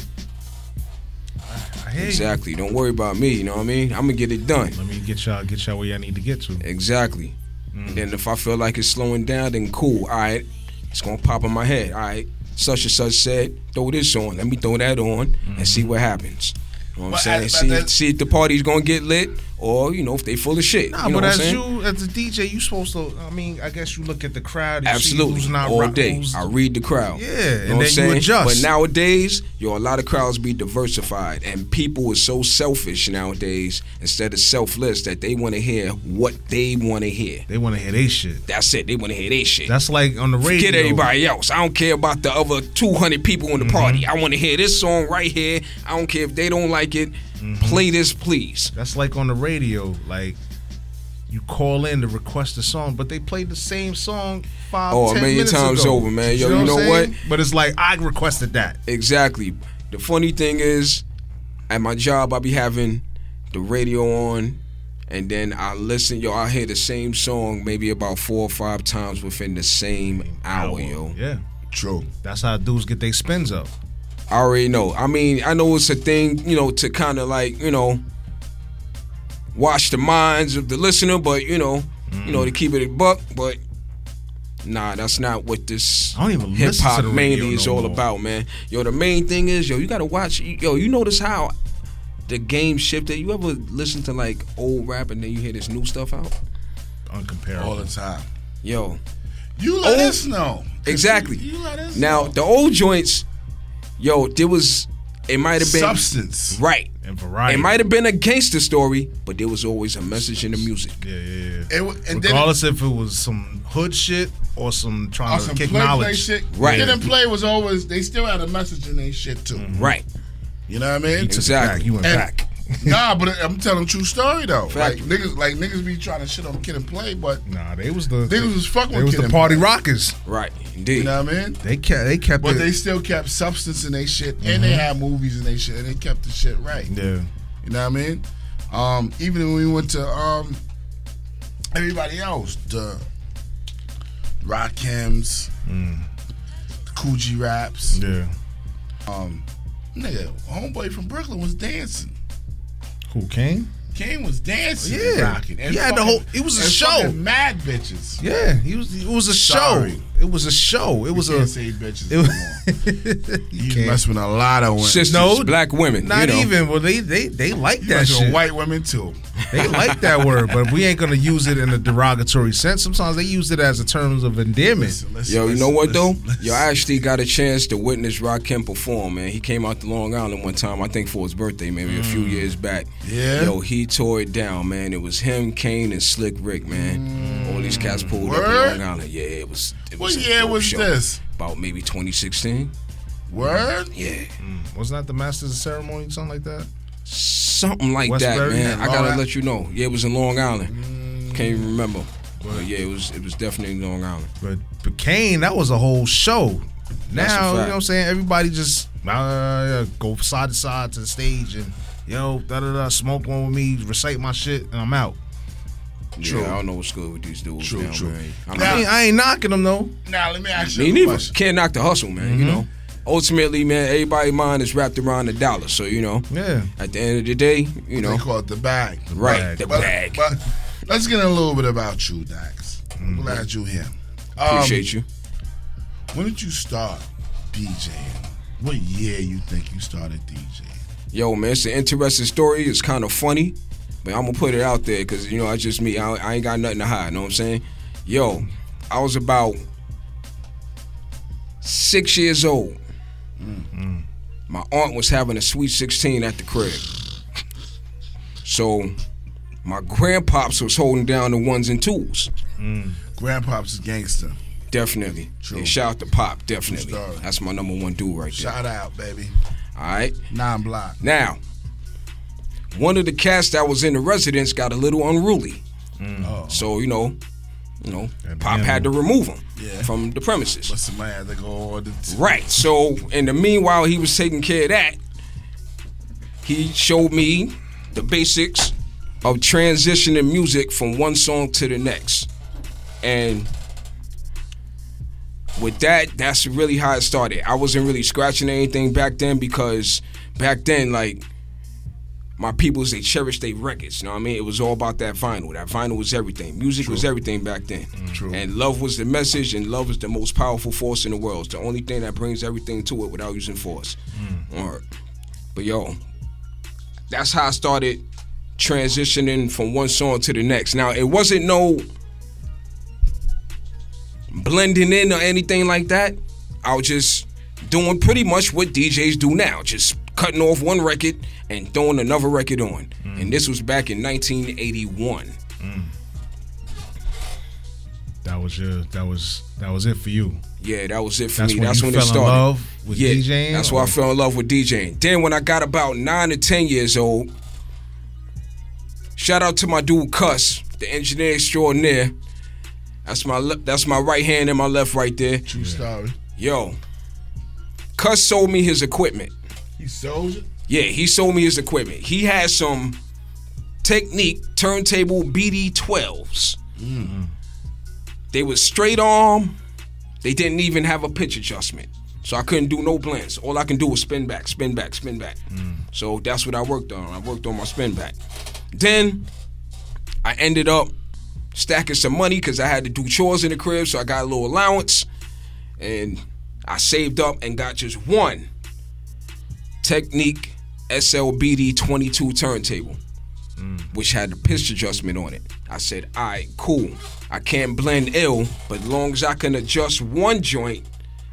I hear you. Exactly. Don't worry about me. You know what I mean? I'm gonna get it done. Let me get y'all get y'all where y'all need to get to. Exactly. Mm. Then if I feel like it's slowing down, then cool. All right, it's gonna pop in my head. All right, such and such said, throw this on. Let me throw that on and see what happens. You know what I'm But saying? see, see if the party's gonna get lit or you know if they full of shit. Nah, you know but what as saying? you, as a DJ, you supposed to. I mean, I guess you look at the crowd. You See Absolutely, who's not all rock- day. I read the crowd. Yeah, you and know what then I'm you saying? adjust. But nowadays, yo, a lot of crowds be diversified, and people is so selfish nowadays instead of selfless that they want to hear what they want to hear. they want to hear they shit. That's it. They want to hear their shit. That's like on the radio. Forget everybody else. I don't care about the other 200 people in the Mm-hmm. party. I want to hear this song right here. I don't care if they don't like it. Mm-hmm. Play this, please. That's like on the radio. Like you call in to request a song, but they played the same song five, Oh, a ten million minutes times ago. over, man. Yo, You you know, know what? What? But it's like I requested that. Exactly. The funny thing is, at my job, I be having the radio on, and then I listen. Yo, I hear the same song maybe about four or five times within the same hour, yo. Yeah, True. that's how dudes get their spins up. I already know. I mean, I know it's a thing, you know, to kind of like, you know, wash the minds of the listener, but you know, you know, to keep it a buck, but nah, that's not what this I don't even hip listen to hop mainly is no all more. about, man. Yo, the main thing is, yo, you gotta watch. Yo, you notice how the game shifted. You ever listen to like old rap and then you hear this new stuff out? Uncomparable. All the time. Yo, You let Oh, us know. 'Cause exactly. You, you let us now know. the old joints, yo, there was it might have been substance. right. and variety. It might have been a gangster story, but there was always a message in the music. Yeah, yeah, yeah. It, wa- and then Regardless if it was some hood shit or some trying or to some kick play, play knowledge. shit. Right. Didn't play was always they still had a message in their shit too. Mm-hmm. Right. You know what I mean? You Exactly. back. You went And- back. <laughs> nah, but I'm telling true story though. Fact. Like niggas, like niggas be trying to shit on Kid and Play, but Nah, they was the niggas was fucking they with was Kid the and party Play. rockers. Right. Indeed. You know what I mean? They kept they kept But it. they still kept substance in their shit, and they had movies in their shit, and they kept the shit right. yeah. You know what I mean? Um, even when we went to um, everybody else, the Rakims, the Kool G Raps, Yeah. um, nigga, homeboy from Brooklyn was dancing. Who came? Kane was dancing, Yeah. and rocking. And He had the whole- it was a and show. Mad bitches. Yeah, he was. It was a Sorry. show. It was a show. It was you can't a. say bitches It no was, more. <laughs> you You can't. mess with a lot of women. Sisters, No, black women. Not you know. even. Well, they they they like You that mess with shit. white women too. They like that word, but we ain't gonna use it in a derogatory sense. Sometimes they use it as a terms of endearment. Listen, listen, Yo, you listen, know what though? listen, listen. Yo, I actually got a chance to witness Rakim perform, man. He came out to Long Island one time, I think for his birthday, maybe a few years back. Mm. Yeah? Yo, he tore it down, man. It was him, Kane, and Slick Rick, man. All these cats pulled up in Long Island. Yeah, it was. It What was a year was show. this? About maybe 2016. Word? Yeah, Wasn't that the Masters of Ceremony, something like that? Something like Westbury? that, man. I gotta Island. let you know. Yeah, it was in Long Island. Can't even remember. But yeah, it was. It was definitely Long Island. But but Kane, that was a whole show. Now you know what I'm saying. Everybody just uh, go side to side to the stage and yo da da da smoke one with me, recite my shit, and I'm out. True. Yeah, I don't know what's good with these dudes True, now, true. man. I Now- I ain't, knocking them though. Now let me ask you Me a neither. question. Can't knock the hustle, man. You know. Ultimately, man, everybody's mind is wrapped around the dollar. So you know, Yeah. at the end of the day, you know, They call it the bag. right, bag. the But, bag. but let's get a little bit about you, Dax. I'm glad you're here. Um, Appreciate you. When did you start DJing? What year you think you started DJing? Yo, man, it's an interesting story. It's kind of funny, but I'm gonna put it out there because you know it's just me. I, I ain't got nothing to hide. You Know what I'm saying? Yo, I was about six years old. Mm. My aunt was having a sweet 16 at the crib, so my grandpops was holding down the ones and twos. Mm. Grandpop's is gangster. Definitely. True. Yeah, shout out to Pop, definitely. That's my number one dude right there. Shout out, baby. All right. Non block. Now, one of the cats that was in the residence got a little unruly. Oh. So, you know, you know, That Pop had to remove him Yeah. from the premises. But somebody had to go. Right. So, in the meanwhile he was taking care of that, he showed me the basics of transitioning music from one song to the next. And with that, that's really how it started. I wasn't really scratching anything back then because back then, like, my peoples, they cherished their records. You know what I mean? It was all about that vinyl. That vinyl was everything. Music was everything back then. Mm, true. And love was the message, and love is the most powerful force in the world. It's the only thing that brings everything to it without using force. Mm. All right. But yo, that's how I started transitioning from one song to the next. Now it wasn't no blending in or anything like that. I was just doing pretty much what DJs do now, just cutting off one record and throwing another record on. Mm. And this was back in 1981. Mm. That was your. That was that was it for you. Yeah, that was it for That's me. when That's you when fell it in started. love with yeah, DJing, That's why I fell in love with DJing. Then when I got about nine to ten years old, shout out to my dude Cuss, the engineer extraordinaire. That's my le- that's my right hand and my left right there. True story. Yo, Cuss sold me his equipment. He sold it. Yeah, he sold me his equipment. He had some Technics turntable BD12s. Mm-hmm. They was straight arm. They didn't even have a pitch adjustment. So I couldn't do no blends. All I can do was spin back, spin back, spin back. Mm. So that's what I worked on. I worked on my spin back. Then I ended up stacking some money because I had to do chores in the crib, so I got a little allowance. And I saved up and got just one Technics SLBD 22 turntable, which had the pitch adjustment on it. I said, all right, cool. I can't blend ill, but as long as I can adjust one joint,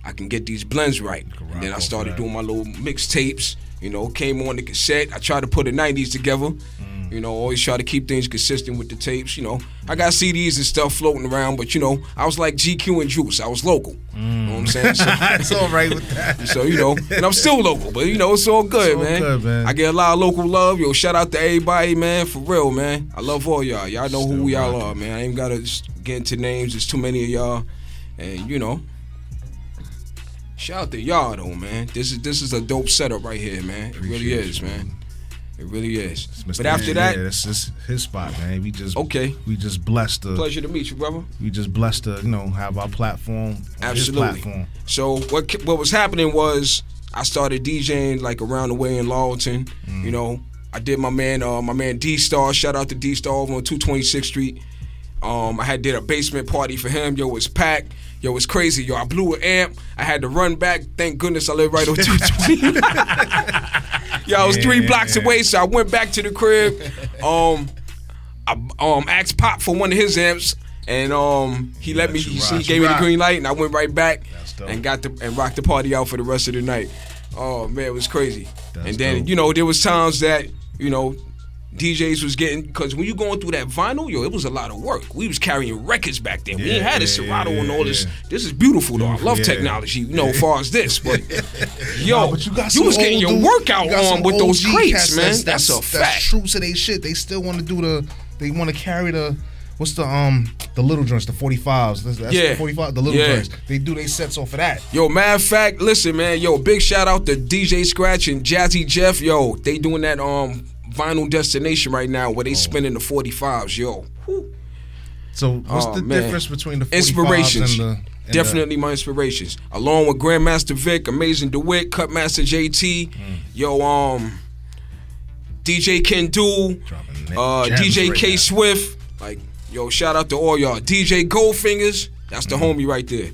I can get these blends right. And then I started doing my little mixtapes, you know, came on the cassette. I tried to put the 90s together. Mm. You know, always try to keep things consistent with the tapes. You know, I got CDs and stuff floating around, but you know, I was like GQ and Juice. I was local. You know what I'm mm. saying? So- <laughs> That's all right with that. <laughs> so you know, and I'm still local, but you know, it's all good, It's all man. good, man. I get a lot of local love. Yo, shout out to everybody, man. For real, man. I love all y'all. Y'all know who Still y'all rocking. are, man. I ain't gotta get into names. There's too many of y'all, and you know. Shout out to y'all though, man. This is this is a dope setup right here, man. It really is, you, man. It really is. But after that, yeah, that's just his spot, man. We just Okay. We just blessed to pleasure to meet you, brother. we just blessed to you know have our platform, Absolutely. platform. So what what was happening was I started DJing like around the way in Laurelton. You know, I did my man uh, my man D Star. Shout out to D Star over on 226th Street. Um, I had did a basement party for him. Yo, it was packed. Yo, it was crazy. Yo, I blew an amp. I had to run back. Thank goodness I live right on 220. <laughs> Yo, I was three Yeah. blocks away, so I went back to the crib. Um, I um asked Pop for one of his amps, and um he let let me. He, he gave me the green light, and I went right back and got the and rocked the party out for the rest of the night. Oh man, it was crazy. That's and then dope. you know there was times that you know DJs was getting because when you going through that vinyl, yo, it was a lot of work. We was carrying records back then. we Yeah, ain't had a Serato yeah, and all this. yeah. This is beautiful though. I love technology, you know, as far as this, but <laughs> yo, but you got you was getting your workout you on with those crates, man. That's, That's, a that's, fact. That's true to they shit. They still want to do the. They want to carry the. What's the um the little joints, the forty fives? That's, that's Yeah. the forty five, the little Yeah. joints. They do they sets off of that. Yo, matter of fact, listen, man. Yo, big shout out to DJ Scratch and Jazzy Jeff. Yo, they doing that um vinyl destination right now where they Oh. spinning the 45s. Yo, Whew. So what's Oh, the man. difference between the 45s inspirations. and the and the- Definitely my inspirations. Along with Grandmaster Vic, Amazing DeWitt, Cutmaster JT, Mm. yo, um, DJ Ken Do, uh, DJ right K now. Swift. Like, yo, shout out to all y'all. DJ Goldfingers, that's the Mm. homie right there.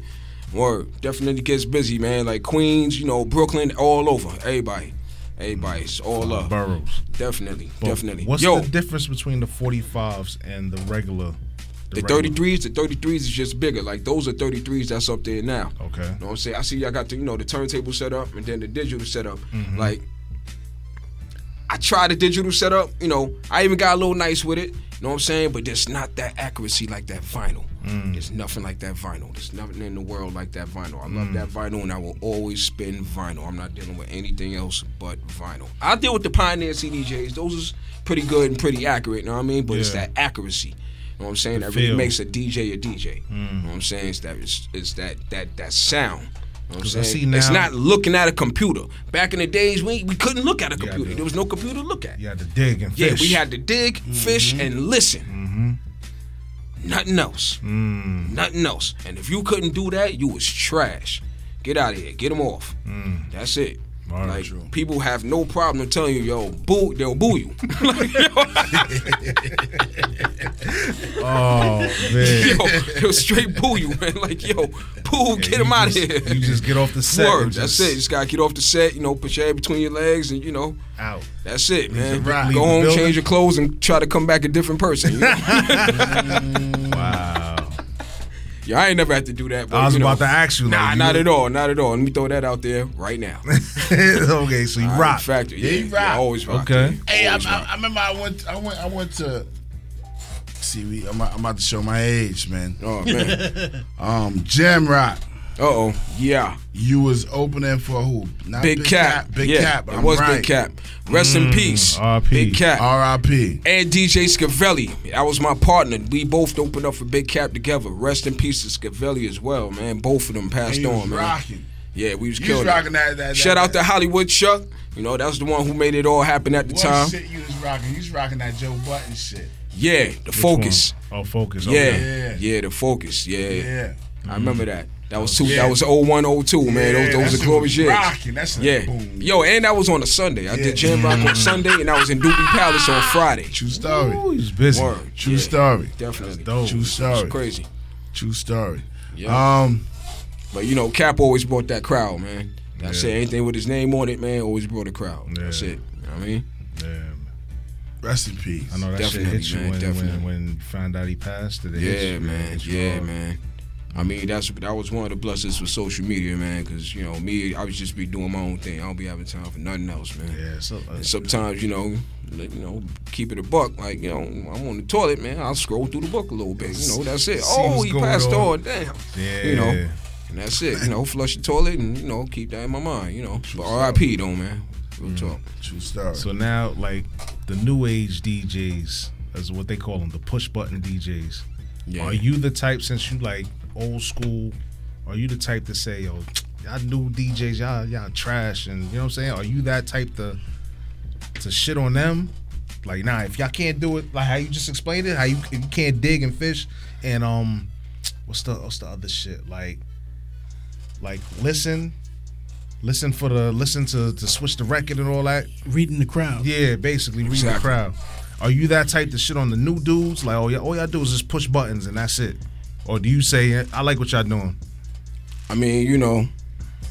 Word, definitely gets busy, man. Like Queens, you know, Brooklyn, all over. Everybody, everybody's all up. Boroughs. Definitely, But definitely. What's yo, the difference between the 45s and the regular? the regular- 33s, the 33s is just bigger. Like those are 33s that's up there now. Okay. You know what I'm saying? I see y'all got the you know the turntable set up and then the digital setup. Mm-hmm. Like I tried the digital setup, you know, I even got a little nice with it. You know what I'm saying? But there's not that accuracy like that vinyl. Mm. There's nothing like that vinyl. There's nothing in the world like that vinyl. I Mm. love that vinyl and I will always spin vinyl. I'm not dealing with anything else but vinyl. I deal with the Pioneer CDJs. Those is pretty good and pretty accurate, you know what I mean? But it's that accuracy. You know what I'm saying? The that really feel. Mm. makes a DJ a DJ. You know what I'm saying? It's that it's, it's that that that sound. You know what I'm saying? see it's not looking at a computer. Back in the days, we we couldn't look at a computer. do. there was no computer to look at. You had to dig and fish. Yeah, we had to dig, fish, and listen. Nothing else. Mm. Nothing else. And if you couldn't do that, you was trash. Get out of here. Get them off. That's it. All like true. people have no problem telling you, yo, boo, they'll boo you. <laughs> <laughs> like, <laughs> Oh man. yo, they'll straight boo you, man. Like, yo, boo, get him out of here. You just get off the set. Word, and that's it. You just gotta get off the set, you know, put your head between your legs, and you know, Out. that's it, man. Go home, change your clothes, and try to come back a different person. You know? Wow. Yeah, I ain't never had to do that. But, I was you know, about to ask you. Like, Nah, you not at all, not at all. Let me throw that out there right now. <laughs> okay, so you All right, rock. Factor. Yeah, Yeah, you yeah, rock. I always rock. Okay. yeah. Hey, I, Always I, rock. I remember I went, I went, I went to. See, we, I'm, I'm about to show my age, man. Oh man. <laughs> Um, Jam Rock. Uh oh. Yeah. You was opening for who? Not Big, Cap. Big yeah, Cap. I'm was right. Big Cap. Rest in peace. R.I.P.. Big Cap. R.I.P. and DJ Scavelli. That was my partner. We both opened up for Big Cap together. Rest in peace to Scavelli as well, man. Both of them And passed you was on, man. rocking. Yeah, we was You was killing. rocking it. that. that Shout that, out to Hollywood Chuck. You know, that's the one who made it all happen at the what time. shit you was rocking. You was rocking that Joe Budden shit. Yeah, the Which focus. one? Oh, focus. Yeah. Okay. yeah, Yeah. the focus. Yeah, Yeah. I remember that. That was two. Yeah. That was 01, 02, man. Yeah, those that those shit are glorious was years. Rocking. That's like Yeah, boom. yo, and that was on a Sunday. I Yeah. did Jam Rock on Sunday, and I was in Doobie Palace on Friday. True story. Ooh, he's busy. Word, True yeah, story. definitely. Dope. True It's story. crazy. True story. Yeah. Um, But you know, Cap always brought that crowd, man. That's Yeah. it. Anything with his name on it, man, always brought a crowd. That's Yeah. it. You know what I mean? Yeah. rest in peace. I know that shit Definitely, hit you man, when, definitely. when when you found out he passed. Did it hit Yeah, you? man. Hit you Yeah, man. I mean, that's that was one of the blessings for social media, man. Because you know, me, I was just be doing my own thing. I don't be having time for nothing else, man. Yeah. So, uh, And sometimes, you know, let- you know, keep it a buck. Like, you know, I'm on the toilet, man. I'll scroll through the book a little bit. You know, that's it. Oh, he passed on. on. Damn. yeah. you know, And that's it. You know, flush the toilet and you know keep that in my mind. You know, but R.I.P. though, man. Real talk. True story. So now, like the new age DJs, is what they call them, the push button DJs. Yeah. Are you the type, since you like old school, are you the type to say, yo, y'all new DJs, y'all y'all trash, and you know what I'm saying? Are you that type to to shit on them? Like, nah, if y'all can't do it, like how you just explained it, how you, you can't dig and fish, and um, what's the what's the other shit? Like, like listen, listen for the listen to to switch the record and all that. Reading the crowd. Yeah, basically reading the crowd. Are you that type to shit on the new dudes? Like, oh yeah, all y'all do is just push buttons and that's it. Or do you say, I like what y'all doing? I mean, you know,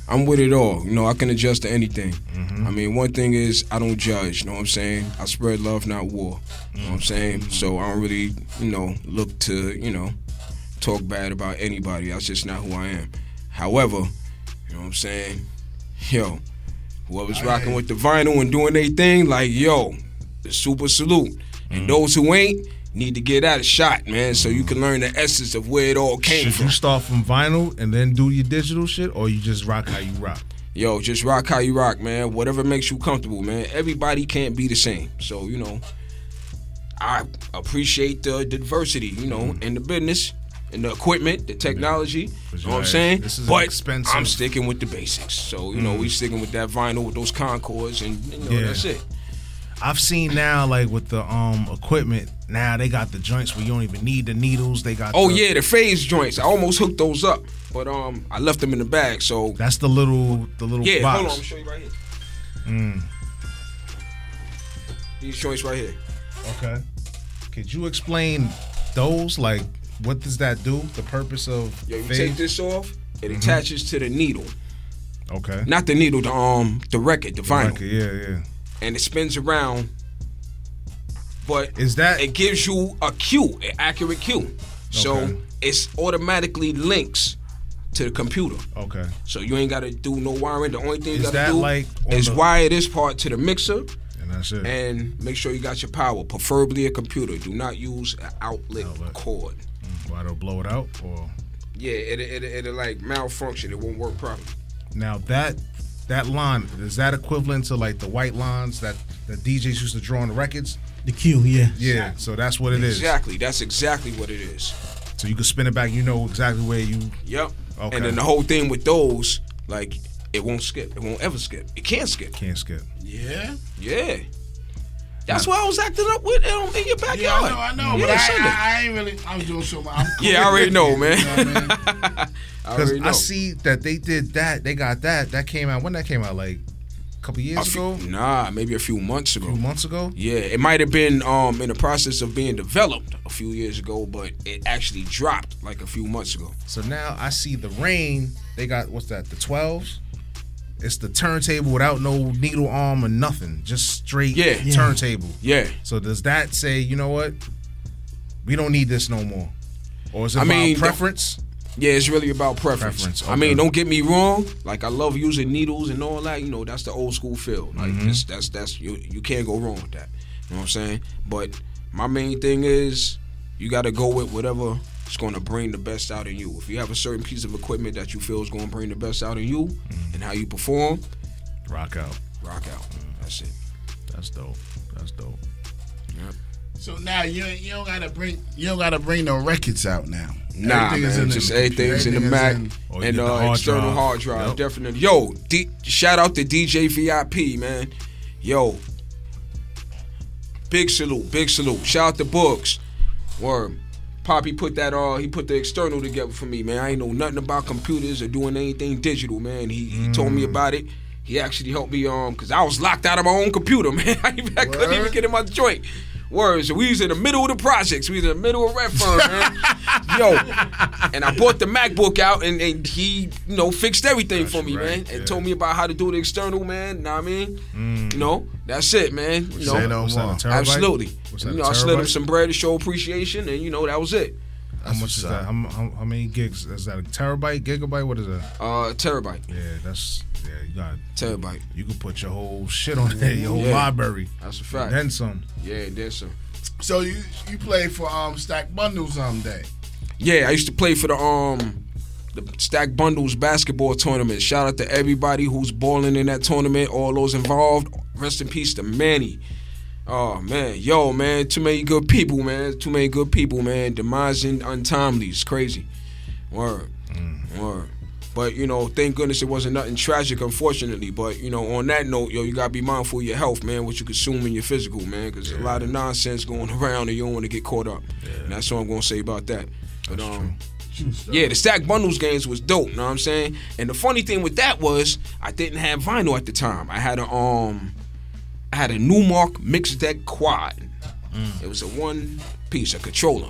I'm with it all. You know, I can adjust to anything. Mm-hmm. I mean, one thing is I don't judge. You know what I'm saying? I spread love, not war. You know what I'm mm-hmm. saying? So I don't really, you know, look to, you know, talk bad about anybody. That's just not who I am. However, you know what I'm saying? Yo, whoever's rocking with the vinyl and doing their thing, like yo, the super salute. And mm-hmm. those who ain't need to get out a shot, man, so you can learn the essence of where it all came Should from. you start from vinyl and then do your digital shit, or you just rock how you rock? Yo, just rock how you rock, man. Whatever makes you comfortable, man. Everybody can't be the same. So, you know, I appreciate the diversity, you know, in the business, in the equipment, the technology. You know what I'm saying? this is but expensive. I'm sticking with the basics. So, you know, we sticking with that vinyl with those Concordes and you know, Yeah. that's it. I've seen now, like with the um equipment, now they got the joints where you don't even need the needles. They got Oh the- yeah, the phase joints. I almost hooked those up. But um I left them in the bag, so That's the little the little yeah, box. hold on, I'm show you right here. Mm. These joints right here. Okay. Could you explain those? Like, what does that do? The purpose of Yo, you phase? take this off, it Mm-hmm. attaches to the needle. Okay. Not the needle, the um the record, the vinyl. Okay, yeah, yeah. And it spins around. But Is that it gives you a cue, an accurate cue. So it's automatically links to the computer. okay? So you ain't gotta do no wiring. The only thing you Is gotta do like is the- wire this part to the mixer And that's it. and make sure you got your power, preferably a computer. Do not use an outlet, Outlet. Mm, cord. Why they'll blow it out? Or Yeah, it it it'll like malfunction. It won't work properly. now that that line is that equivalent to like the white lines that the DJs used to draw on the records? The cue, yeah. Yeah. So that's what it is. Exactly. That's exactly what it is. So you can spin it back. You know exactly where you. Yep. Okay. And then the whole thing with those, like, it won't skip. It won't ever skip. It can't skip. Can't skip. Yeah. Yeah. That's why I was acting up with um, in your Yeah, backyard. I know, I know, Yeah, but I, Sunday. I, I ain't really. I'm doing so much. Yeah, I already know, it, man. you know I mean? I <laughs> Because. I see that they did that. They got that. That came out when that came out like couple A years few- ago, nah, maybe a few months ago. a few months ago. Yeah, it might have been um in the process of being developed a few years ago, but it actually dropped like a few months ago. So now I see the Rane. They got what's that? The twelves. It's the turntable without no needle arm or nothing, just straight Yeah. Yeah. turntable. Yeah. So does that say, you know what? We don't need this no more, or is it I about mean, the- preference? Yeah, it's really about preference. Preference, I mean, don't get me wrong. Like I love using needles and all that. You know, that's the old school feel. Like Mm-hmm. this, that's that's you. You can't go wrong with that. You know what I'm saying? But my main thing is you got to go with whatever is going to bring the best out of you. If you have a certain piece of equipment that you feel is going to bring the best out of you Mm-hmm. and how you perform, Rock out. rock out. That's it. That's dope. That's dope. So now you you don't gotta bring you don't gotta bring no records out now. Nah, Everything is man, in just computer. everything's in the Mac in- and the uh, hard external drive. hard drive. Yep. Definitely. Yo, D- shout out to DJ VIP, man. Yo, big salute, big salute. Shout out to Books. Word. Poppy put that uh he put the external together for me, man. I ain't know nothing about computers or doing anything digital, man. He, he told Mm. me about it. He actually helped me um cause I was locked out of my own computer, <laughs> man. I, even- I couldn't even get in my joint. Word. So we was in the middle of the projects. We was in the middle of Redfern, man. <laughs> Yo. And I brought the MacBook out and, and he, you know, fixed everything for me, right, man. And yeah. told me about how to do the external, man. Know what I mean? Mm. You know, that's it, man. You know, Say no What's that, more. Absolutely. You know, I slid him some bread to show appreciation, and you know that was it. How much is that? How, how, how many gigs? Is that a terabyte, gigabyte? What is that? Uh, terabyte, Yeah, that's yeah. You got terabyte. you can put your whole shit on <laughs> there, your whole Yeah. library, That's a fact. then some. yeah, then some. So you you play for um Stack Bundle someday. Yeah, I used to play for the um the Stack Bundles basketball tournament. Shout out to everybody who's balling in that tournament, all those involved. Rest in peace to Manny. Oh man, yo man, too many good people, man. Too many good people, man. Demise and untimely. It's crazy. Word. Word. But you know, thank goodness it wasn't nothing tragic, unfortunately. But you know, on that note, yo, you gotta be mindful of your health, man. What you consume in your physical, man, because a lot of nonsense going <laughs> around, and you don't want to get caught up. And that's all I'm gonna say about that. But um, yeah, the stack bundles games was dope. Know what I'm saying? And the funny thing with that was I didn't have vinyl at the time. I had a um, I had a Numark Mixdeck Quad. Mm. It was a one piece, a controller.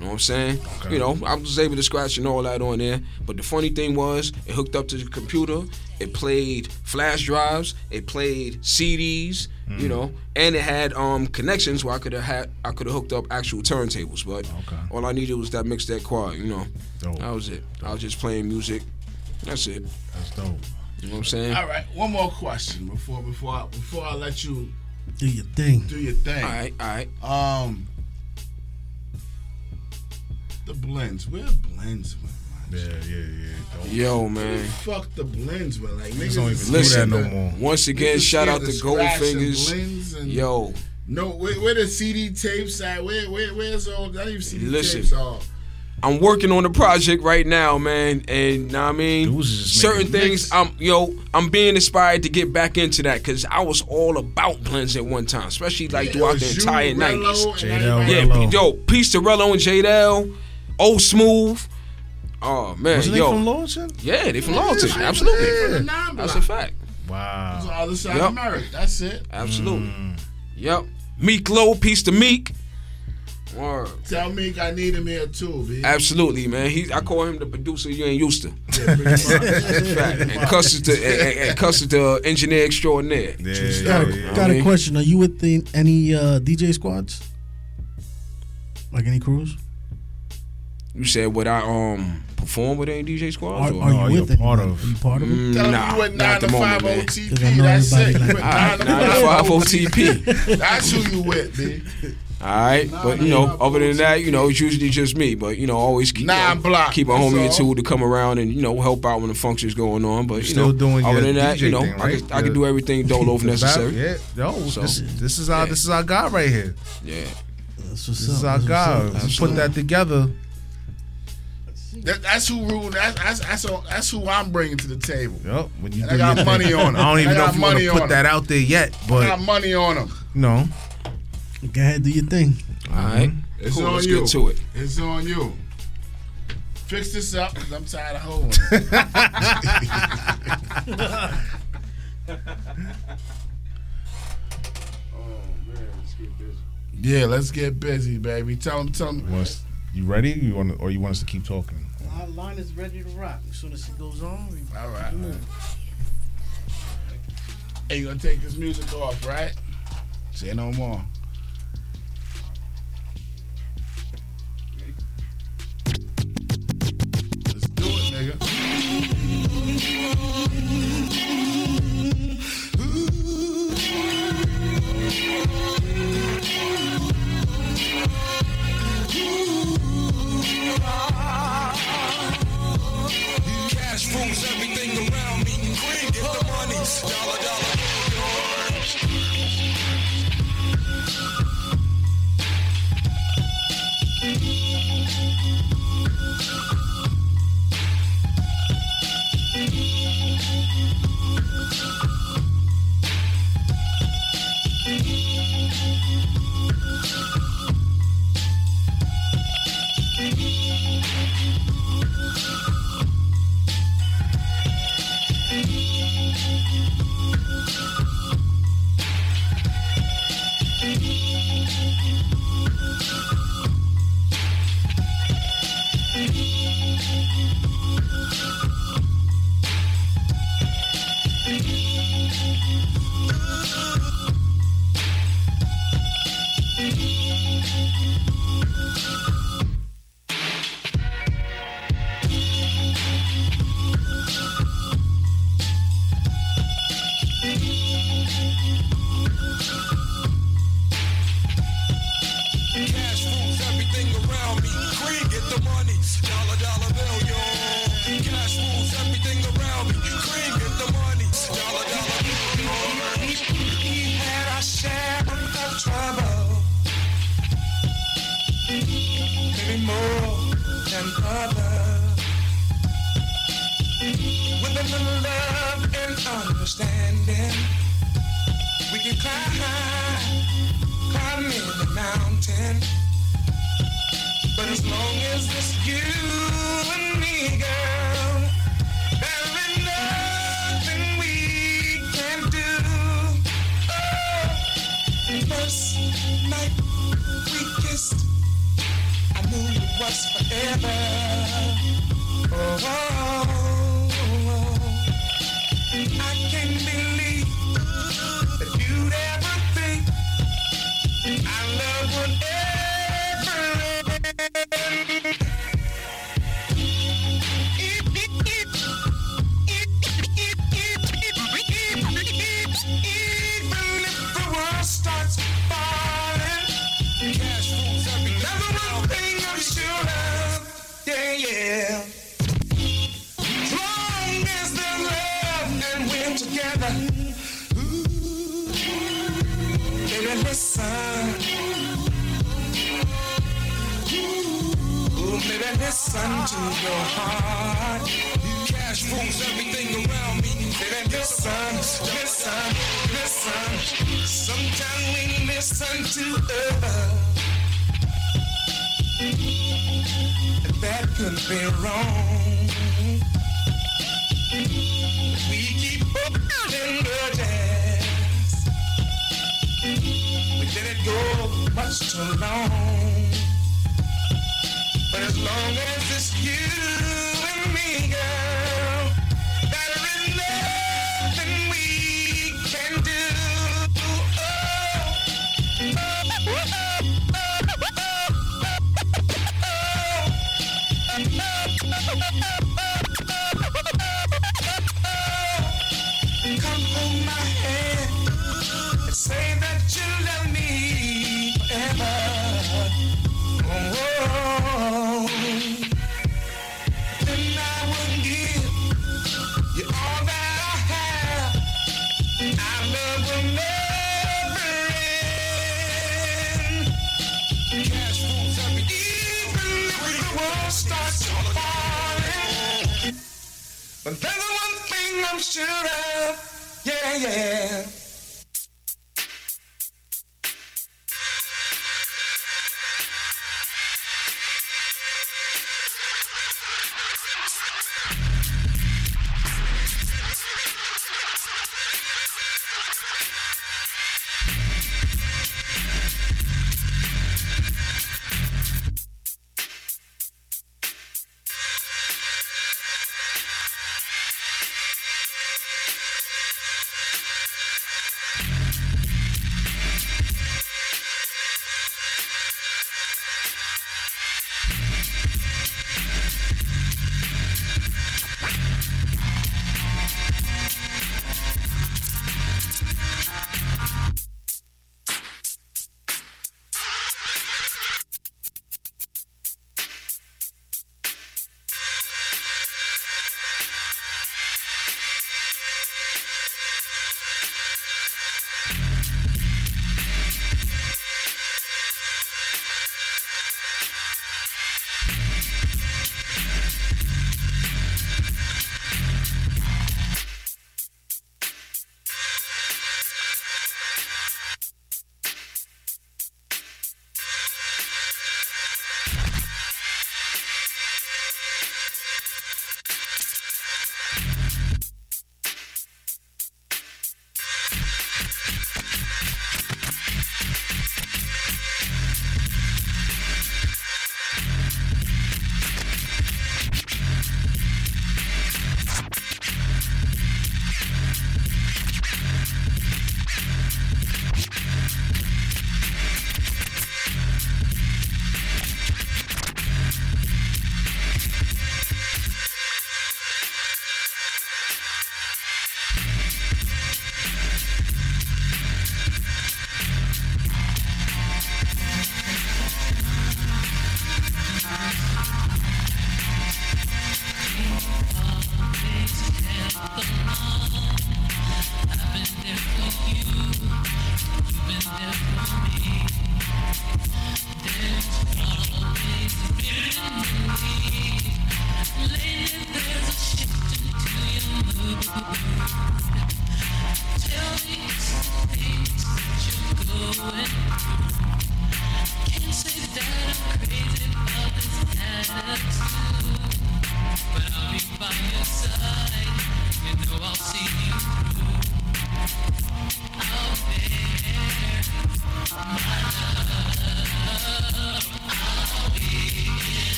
You know what I'm saying? Okay. You know, I was able to scratch and all that on there. But the funny thing was, it hooked up to the computer. It played flash drives. It played CDs. Mm. You know, and it had um connections where I could have had I could have hooked up actual turntables. But Okay. all I needed was that Mixdeck Quad. You know, Dope. that was it. I was just playing music. That's it. That's dope. You know what I'm saying? All right, one more question before before I, before I let you Do your thing. do your thing. All right, all right. Um, the blends. Where blends went? Yeah, yeah, yeah. Don't, Yo, man. Fuck the blends, man. Like Niggas niggas don't is even do that no to- more. Once again, niggas shout out to to scratch and Goldfingers. and- Yo, No, where, where the CD tapes at? Where where where's all? Not even CD Listen. tapes are. I'm working on a project right now, man, and know what I mean, Dudes is just certain making things. I'm yo, I'm being inspired to get back into that because I was all about blends at one time, especially like throughout the entire '90s. and J-Del, everybody Yeah, Rello. yo, peace to Rello and J-Del, Old Smooth. Oh man, Wasn't yo, they from Laurelton? yeah, they from Yeah, Laurelton, yeah, absolutely. from the That's a fact, Wow. It's on the other side Yup. of Merrick. That's it. absolutely. Mm. Yep, Meek Low, peace to Meek. Word. Tell Meek I need him here too, B. Absolutely, man. He, I call him the producer you ain't used to. Yeah, pretty much. Fact. And Cuss is the and, and- and Cuss is the engineer extraordinaire. Yeah, yeah. Got, yeah. got I a mean- question. Are you with the, any uh, DJ squads? Like any crews? You said would I um perform with any DJ squads? Are, or? are no, you you're with part of- Are you part of it? Mm, Tell nah, you went not 9 at the to 5 moment, man. Cause OTP. That's it. like- 9 9 to 5 OTP. That's who you with, B. Alright, but you know, other than that, you know, it's usually just me. But you know, always keep Nine uh, block, keep a that's homie or two to come around and you know help out when the function's going on. But you still know, doing other your than that, DJ you know, thing, I can I can do everything dolo if necessary. Yeah, yo, So, this, this is our yeah. this is our guy right here. Yeah, That's what's This up. is our guy. up. We put that together. That, that's who rule. That's that's that's, all, that's who I'm bringing to the table. Yep. When you And do I got money thing. on him. I don't even I know if you want to on put that out there yet, but I got money on him. no. Go ahead, do your thing. All right. Mm-hmm. It's cool, on let's you. Get to it. It's on you. Fix this up because I'm tired of holding. <laughs> Oh, yeah, let's get busy, baby. Tell them, tell them. You, us, you ready? You want, or you want us to keep talking? Our line is ready to rock. As soon as it goes on, we all right. Move. Hey, you gonna take this music off, right? Say no more. nigga. Cash rules everything around me. Green, get the money. Dollar, dollar, dollar.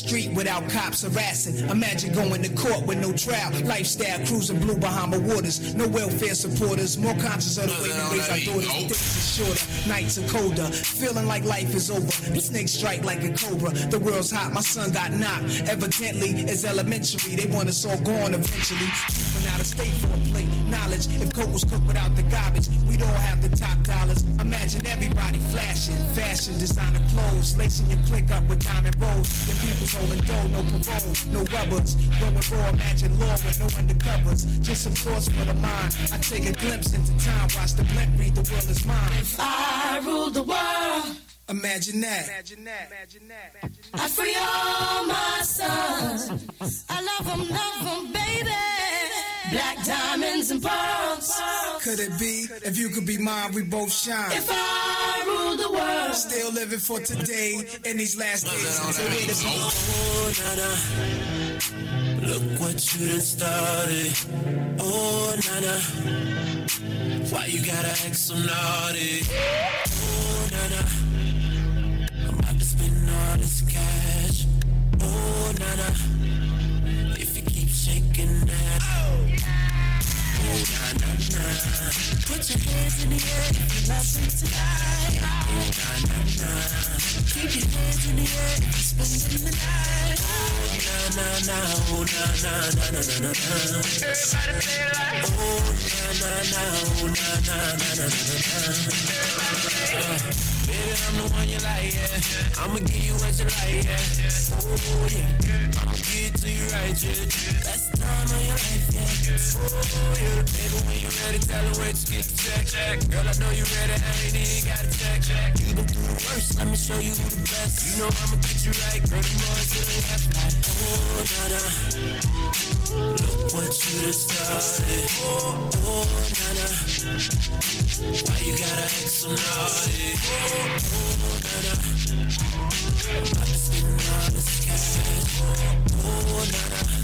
Street without cops harassing. Imagine going to court with no trial. Lifestyle cruising blue Bahama waters. No welfare supporters. More conscious of the way we raise our daughters. Days are shorter, nights are colder. Feeling like life is over. The snakes strike like a cobra. The world's hot, my son got knocked. Evidently, it's elementary. They want us all gone eventually. But out of state for a plate. Knowledge, if coke was cooked without the garbage, we'd all have the top dollars. Imagine everybody flashing. Fashion, designer clothes. Lacing your click up with diamond rolls. Your people's holding dough, no parole, no rubbers. Going raw, imagine law with no undercovers. Just some thoughts for the mind. I take a glimpse into time, watch the blimp read the world is mine. I rule the world. Imagine that. Imagine that. Imagine that. Imagine that. I free all my sons. I love them, love them, baby. Black diamonds and pearls. Could it be if you could be mine, we both shine? If I rule the world. Still living for today in these last days. So way to be. Oh, nana. Look what you done started. Oh, nana. Why you gotta act so naughty? Oh, nana. I'm about to spend all this cash. Oh, nana. If you keep shaking that. Oh, na na na. Put your hands in the air if you love me tonight. Oh, na na na. Keep your hands in the air if you're spending the night. Oh, na na na. Oh, na na na na na na na. Everybody it like. Oh, na na na. Oh, na na na na na na na. Baby, I'm the one you like, yeah. I'ma give you what you like, yeah. Oh, yeah. I'ma give it to you right, yeah. Best time of your life, yeah. Oh, yeah. Baby, when you ready, tell her where to get the check, check. Girl, I know you ready, I ain't even got to check, check. You been through the worst, let me show you who the best. You know I'ma get you right, girl, the more to the left, like, oh, na. Look what you done started. Oh, oh, na na. Why you gotta act so naughty? Oh, na na.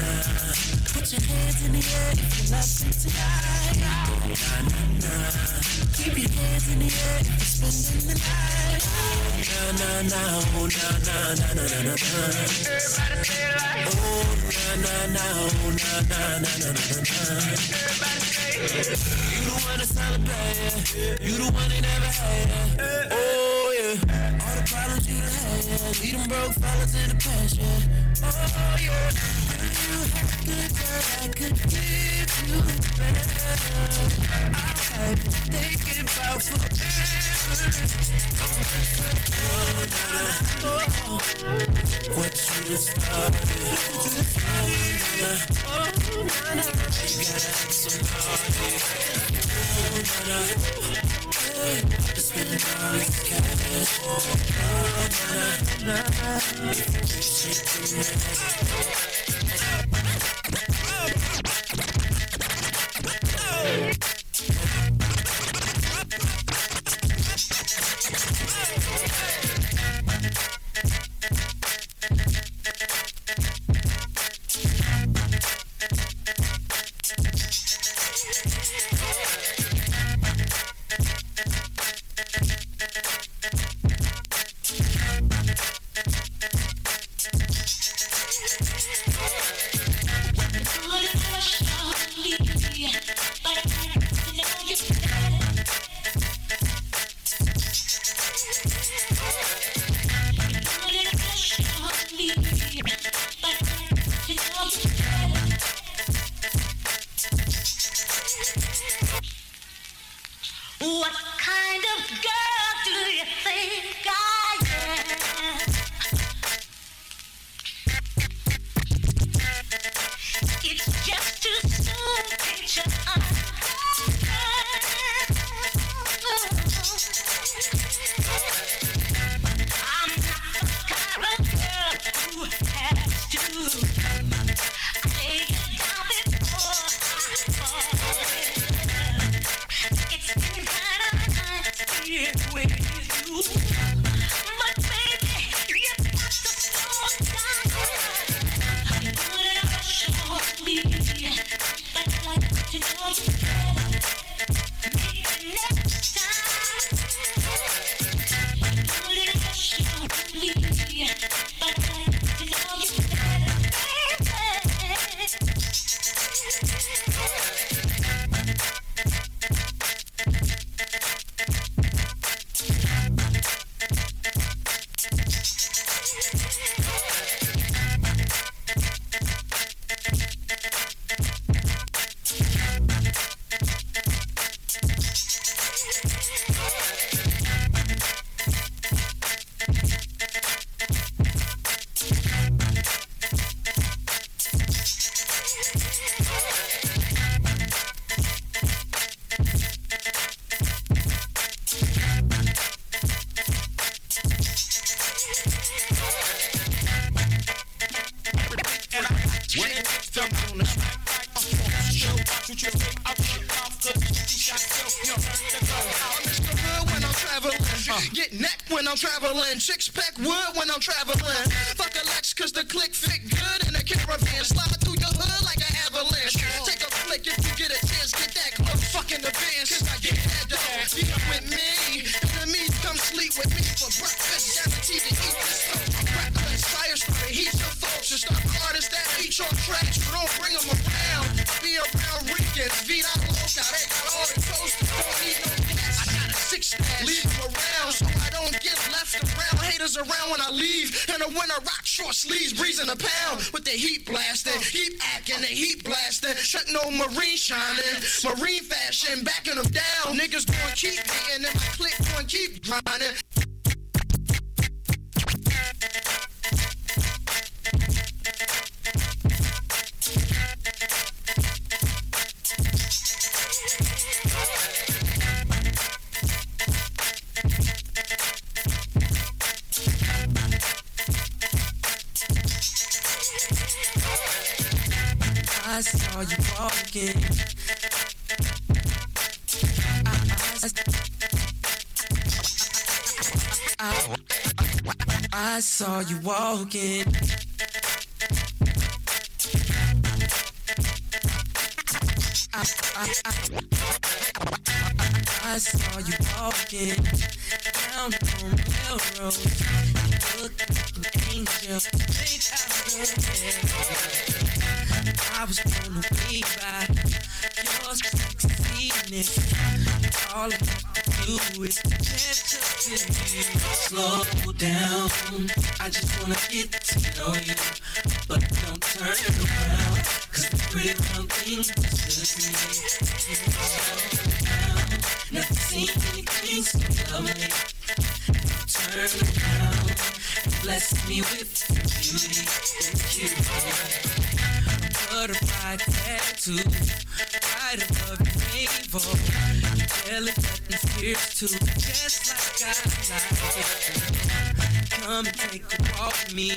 Put your hands in the air if you love tonight. Oh, na na na. Keep your hands in the air if you're spending the night. Oh, na na na. Oh, na na na na na na. Everybody say it. Oh, na na na. Oh, na na na na na na. Everybody say it. You the one to celebrate. You the one they never had. Oh, yeah. All the problems you done had, yeah. Lead them broke fellas in the past, yeah. Oh, yeah. You had good girl, I could give you better. I've been thinking about forever. Oh, na. Oh, what you done started. Oh, na, na. You gotta act so naughty. Oh, I, I, saw you walking. I, saw you walking down on Melrose. You look like an angel. I was blown away by your sexiness. All I do is to you. Slow down. I just wanna get to know you, but don't turn around. Cause the pretty brown thing is good to me. Slow down. Never seen anything so lovely. Turn around bless me with beauty. Cute butterfly tattoo right above your navel. You delicate and fierce too, just like I like it. Come and take a walk with me.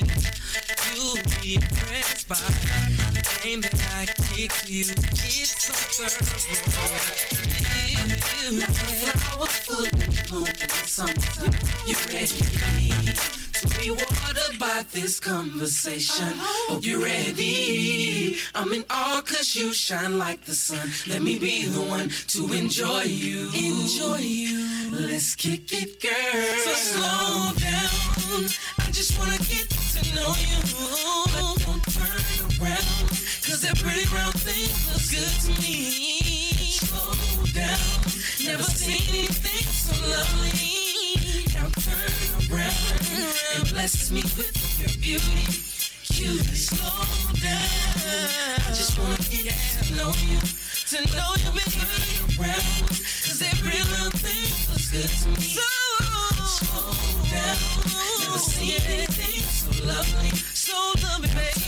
You'll be impressed by the game that I kick you. It's so thorough. Flower full of bloom in the summertime. You ready to be watered by this conversation? Hope you're ready. I'm in awe cause you shine like the sun. Let me be the one to enjoy you. Enjoy you. Let's kick it, girl. So slow down. I just wanna get to know you. But don't turn around. Cause that pretty brown thing looks good to me. Slow down. Never seen anything so lovely. Now turn around and bless me with your beauty. Cutie, slow down. I just wanna get to know you, to know you, baby. Around, cause every little thing looks good to me. Slow Never seen anything so lovely, so lovely, baby.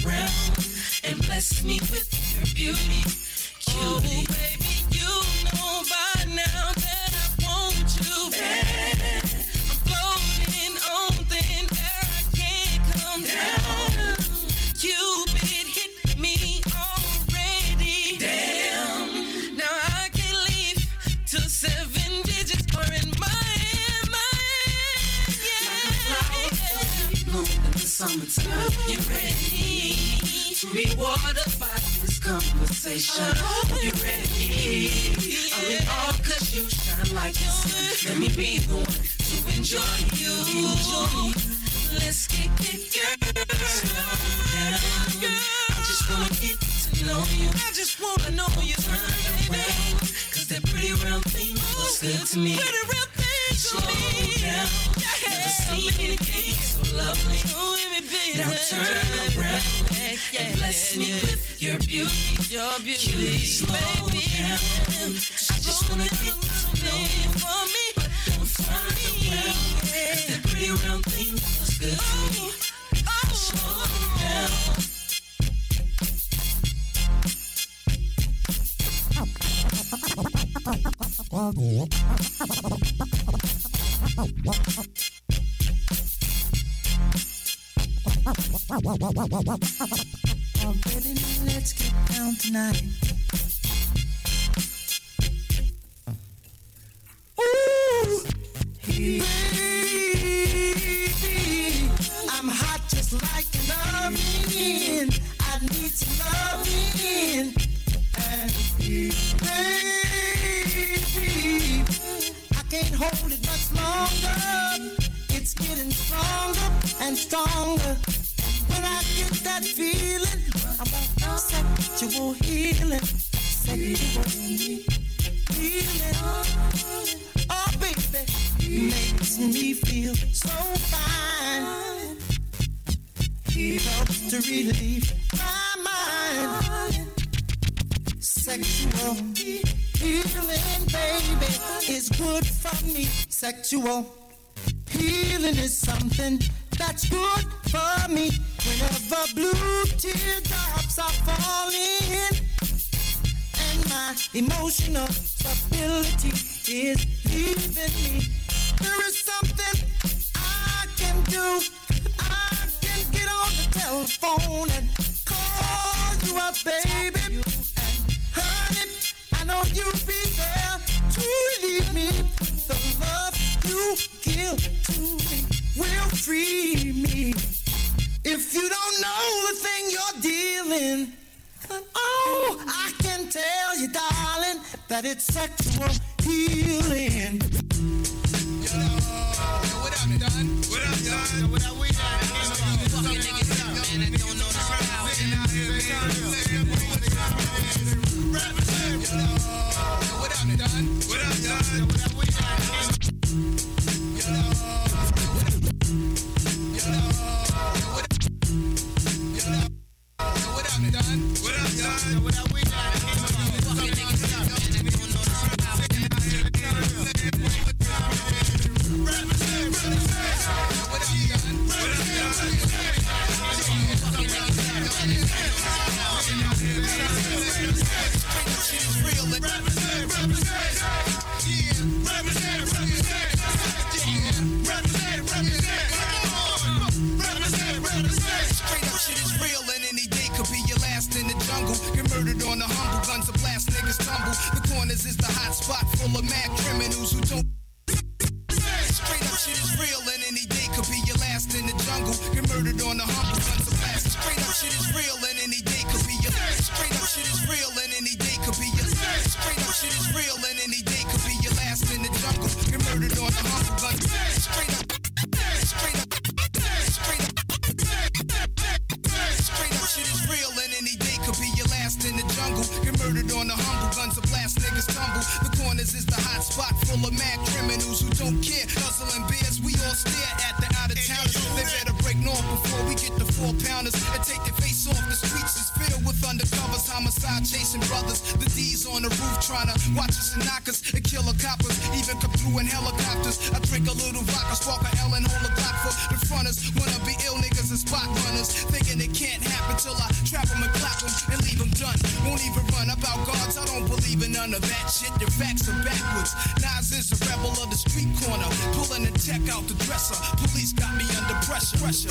Turn around and bless me with your beauty. Baby, you know by now that I want you. I'm floating on thin air, I can't come down. Summertime. You ready to be watered by this conversation? You ready? I'm in awe cause you shine like the sun. Let me be the one to enjoy you. Enjoy. Let's kick it, girl. Slow down. I just wanna get know you. I just wanna know you. Turn around, cause that pretty round thing looks good to me. Pretty round thing Slow down. Never seen anything so lovely. Now turn around and bless me with your beauty. Your beauty, Cutie, slow down. I just wanna get to know you for me. But don't turn around. Cause that pretty round thing looks good to me. Oh, oh. Slow down. Already know, let's get down tonight. Roof trying to watch us and knock us and kill coppers. Even come through in helicopters. I drink a little vodka, spark a L and hold a Glock for the fronters. Wanna be ill niggas and spot runners. Thinking it can't happen till I trap them and clap them and leave them done. Won't even run about guards, I don't believe in none of that shit. Your facts are backwards. Nas is a rebel of the street corner. Pulling the tech out the dresser. Police got me under pressure. pressure.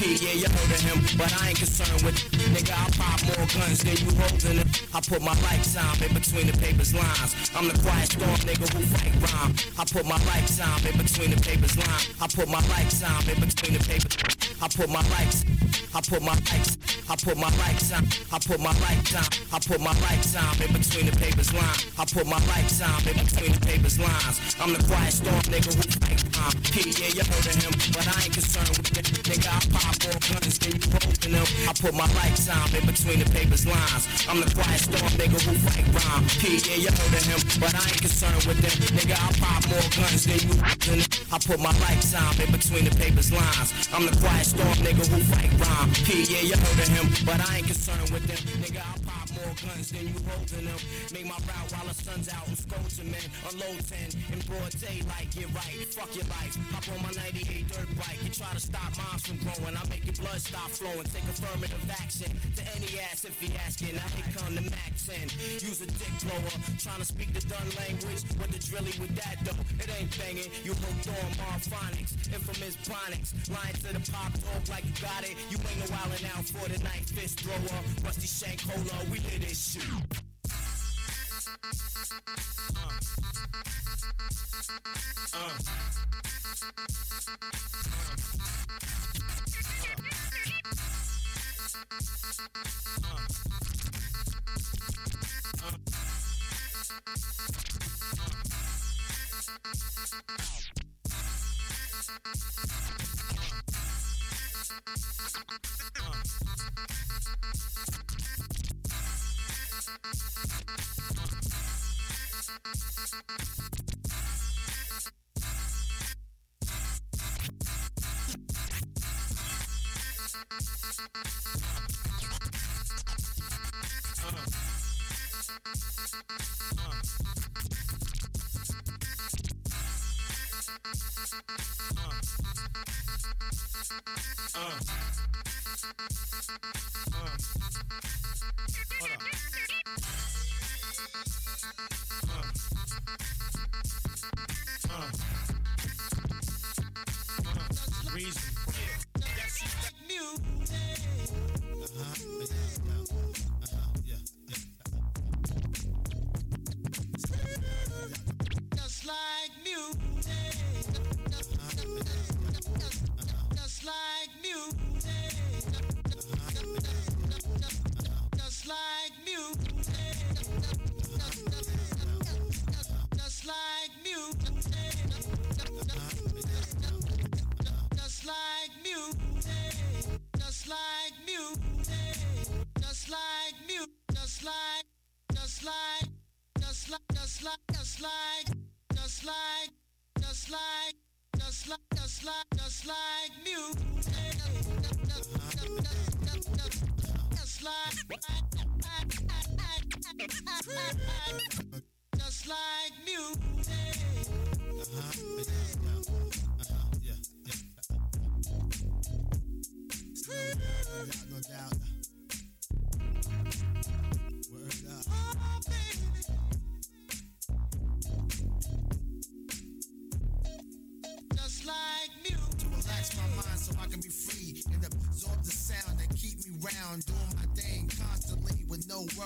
Yeah, you heard of him, but I ain't concerned with it. nigga. I pop more guns than you holding it. I put my life lifetime in between the paper's lines. I'm the quiet storm nigga who fight rhyme. I put my life lifetime in between the paper's lines. I put my life lifetime in between the papers. I put my lights. I put my lights. I put my lifetime, I put my lifetime, I put my lifetime in between the papers lines. I put my lifetime in between the papers lines. I'm the quiet storm nigga who fight crime. P, yeah, you heard of him, but I ain't concerned with it. Nigga, I pop more guns than you holding them. I put my lifetime in between the papers lines. I'm the quiet storm nigga who fight crime. P, yeah, you heard of him, but I ain't concerned with it. Nigga, I pop more guns than you them. I put my lifetime in between the papers lines. I'm the quiet storm nigga who fight rhyme. P, yeah, you heard of him, but I ain't concerned with them. Nigga, more guns than you holding them. Make my route while the sun's out and scolding men. Unload 10 in broad daylight, get right. Fuck your life. Hop on my 98 dirt bike. You try to stop moms from growing. I make your blood stop flowing. Take affirmative action to any ass if he asking. Now here come the Mac 10. Use a dick blower. Trying to speak the done language. What the drilly with that though? It ain't banging. You hooked on Marphonics. Infamous Bronix. Lying to the pop dog like you got it. You ain't no wildin' out for the night. Fist thrower. Rusty shank cola. We play this shit. Uh.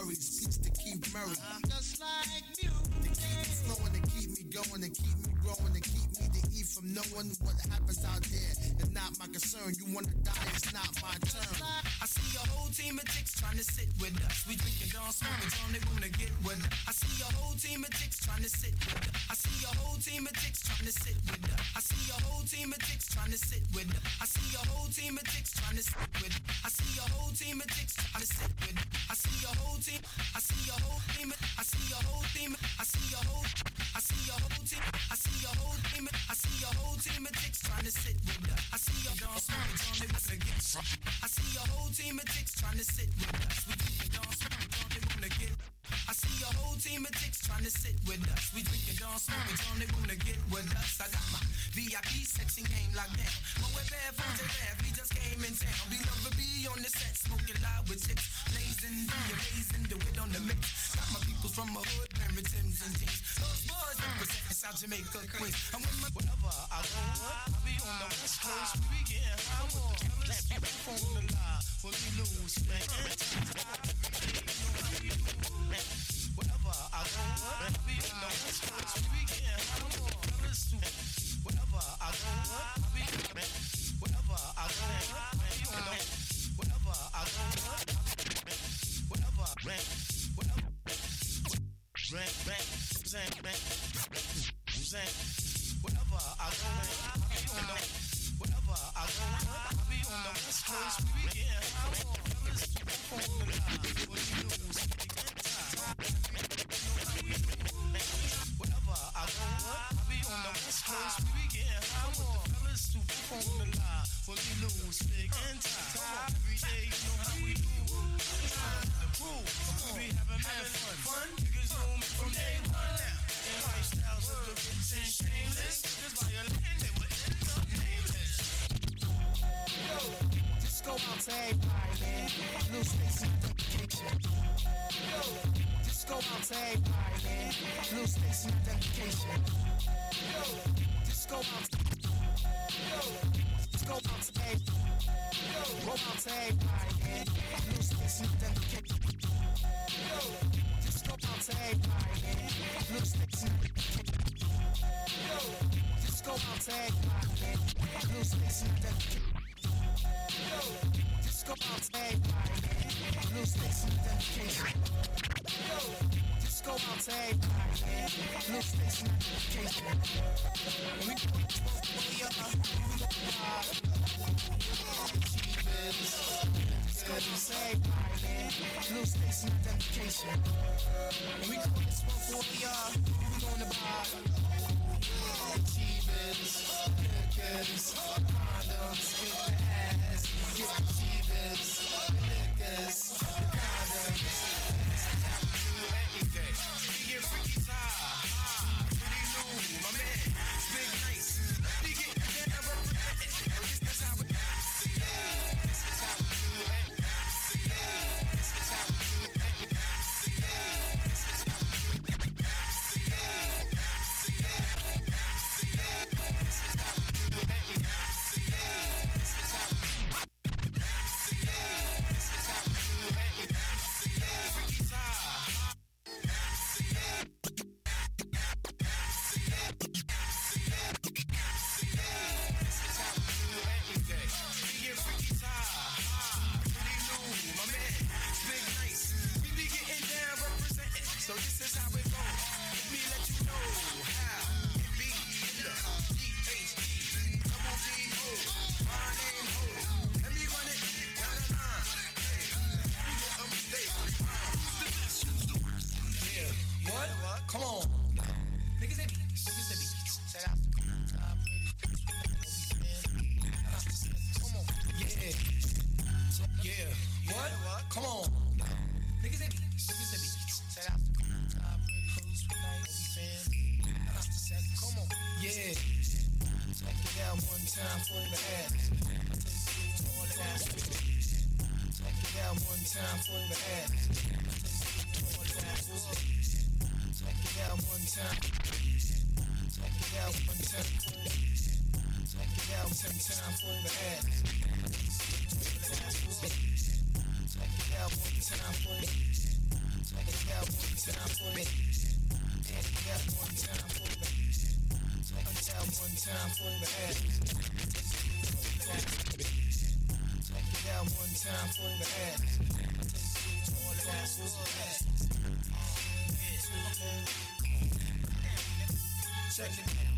Worries. Peace to keep Murray. Just like music. To keep me flowing, to keep me going, to keep me growing, to keep me to eat from knowing what happens out there. It's not my concern. You wanna die, it's not my turn. I see a whole team of chicks trying to sit with us. We drinking down smoking down, they wanna get with us. I see a whole team of chicks trying to sit Jamaica, Queens. To everybody, man. Blue States identification. Just go out. Just go out to everybody. Go out to man. Blue States identification. Just go out everybody, man. Blue States identification. Just go out everybody, man. Blue States identification. Man. Blue States identification. And we we are Just go out to everybody, man. Blue States identification. And we call this one for we are. We on the bar. Achievers, niggas, condoms, get the ass, get achievers, niggas, time for the ass. It time for it time for the time for the time for the. Check it out.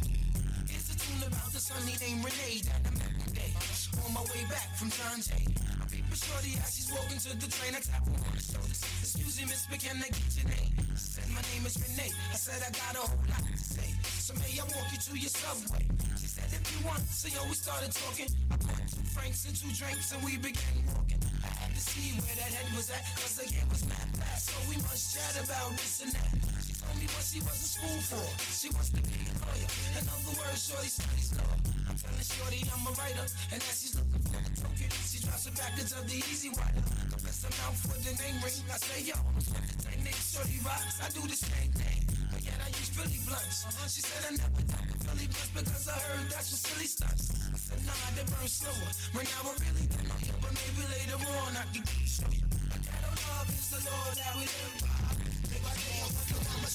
Tune about the sunny named Renee that I met one day. On my way back from John Jay. I peep a shorty as she's walking to the train. I tap her on the shoulders. Excuse me, miss, but can I get your name? She said, my name is Renee. I said, I got a whole lot to say. So may I walk you to your subway? She said, if you want. So yo, we started talking. I bought two franks and two drinks and we began walking. I had to see where that head was at. Cause the game was mad fast. So we must chat about this and that. Told me what she was in school for. She wants to be a lawyer. In other words, shorty studies law. I'm telling shorty I'm a writer. And as she's looking for a token, she drops it back of the easy rider. Confess I'm out for the name ring. I say, yo, that name shorty rocks. I do the same thing. But yet I use Philly blunts. She said I never done the Philly blunts because I heard that's for silly stunts. I said, nah, they burn slower. Right now I really don't. But maybe later on I can show you. My ghetto love is the Lord that we live by. Day by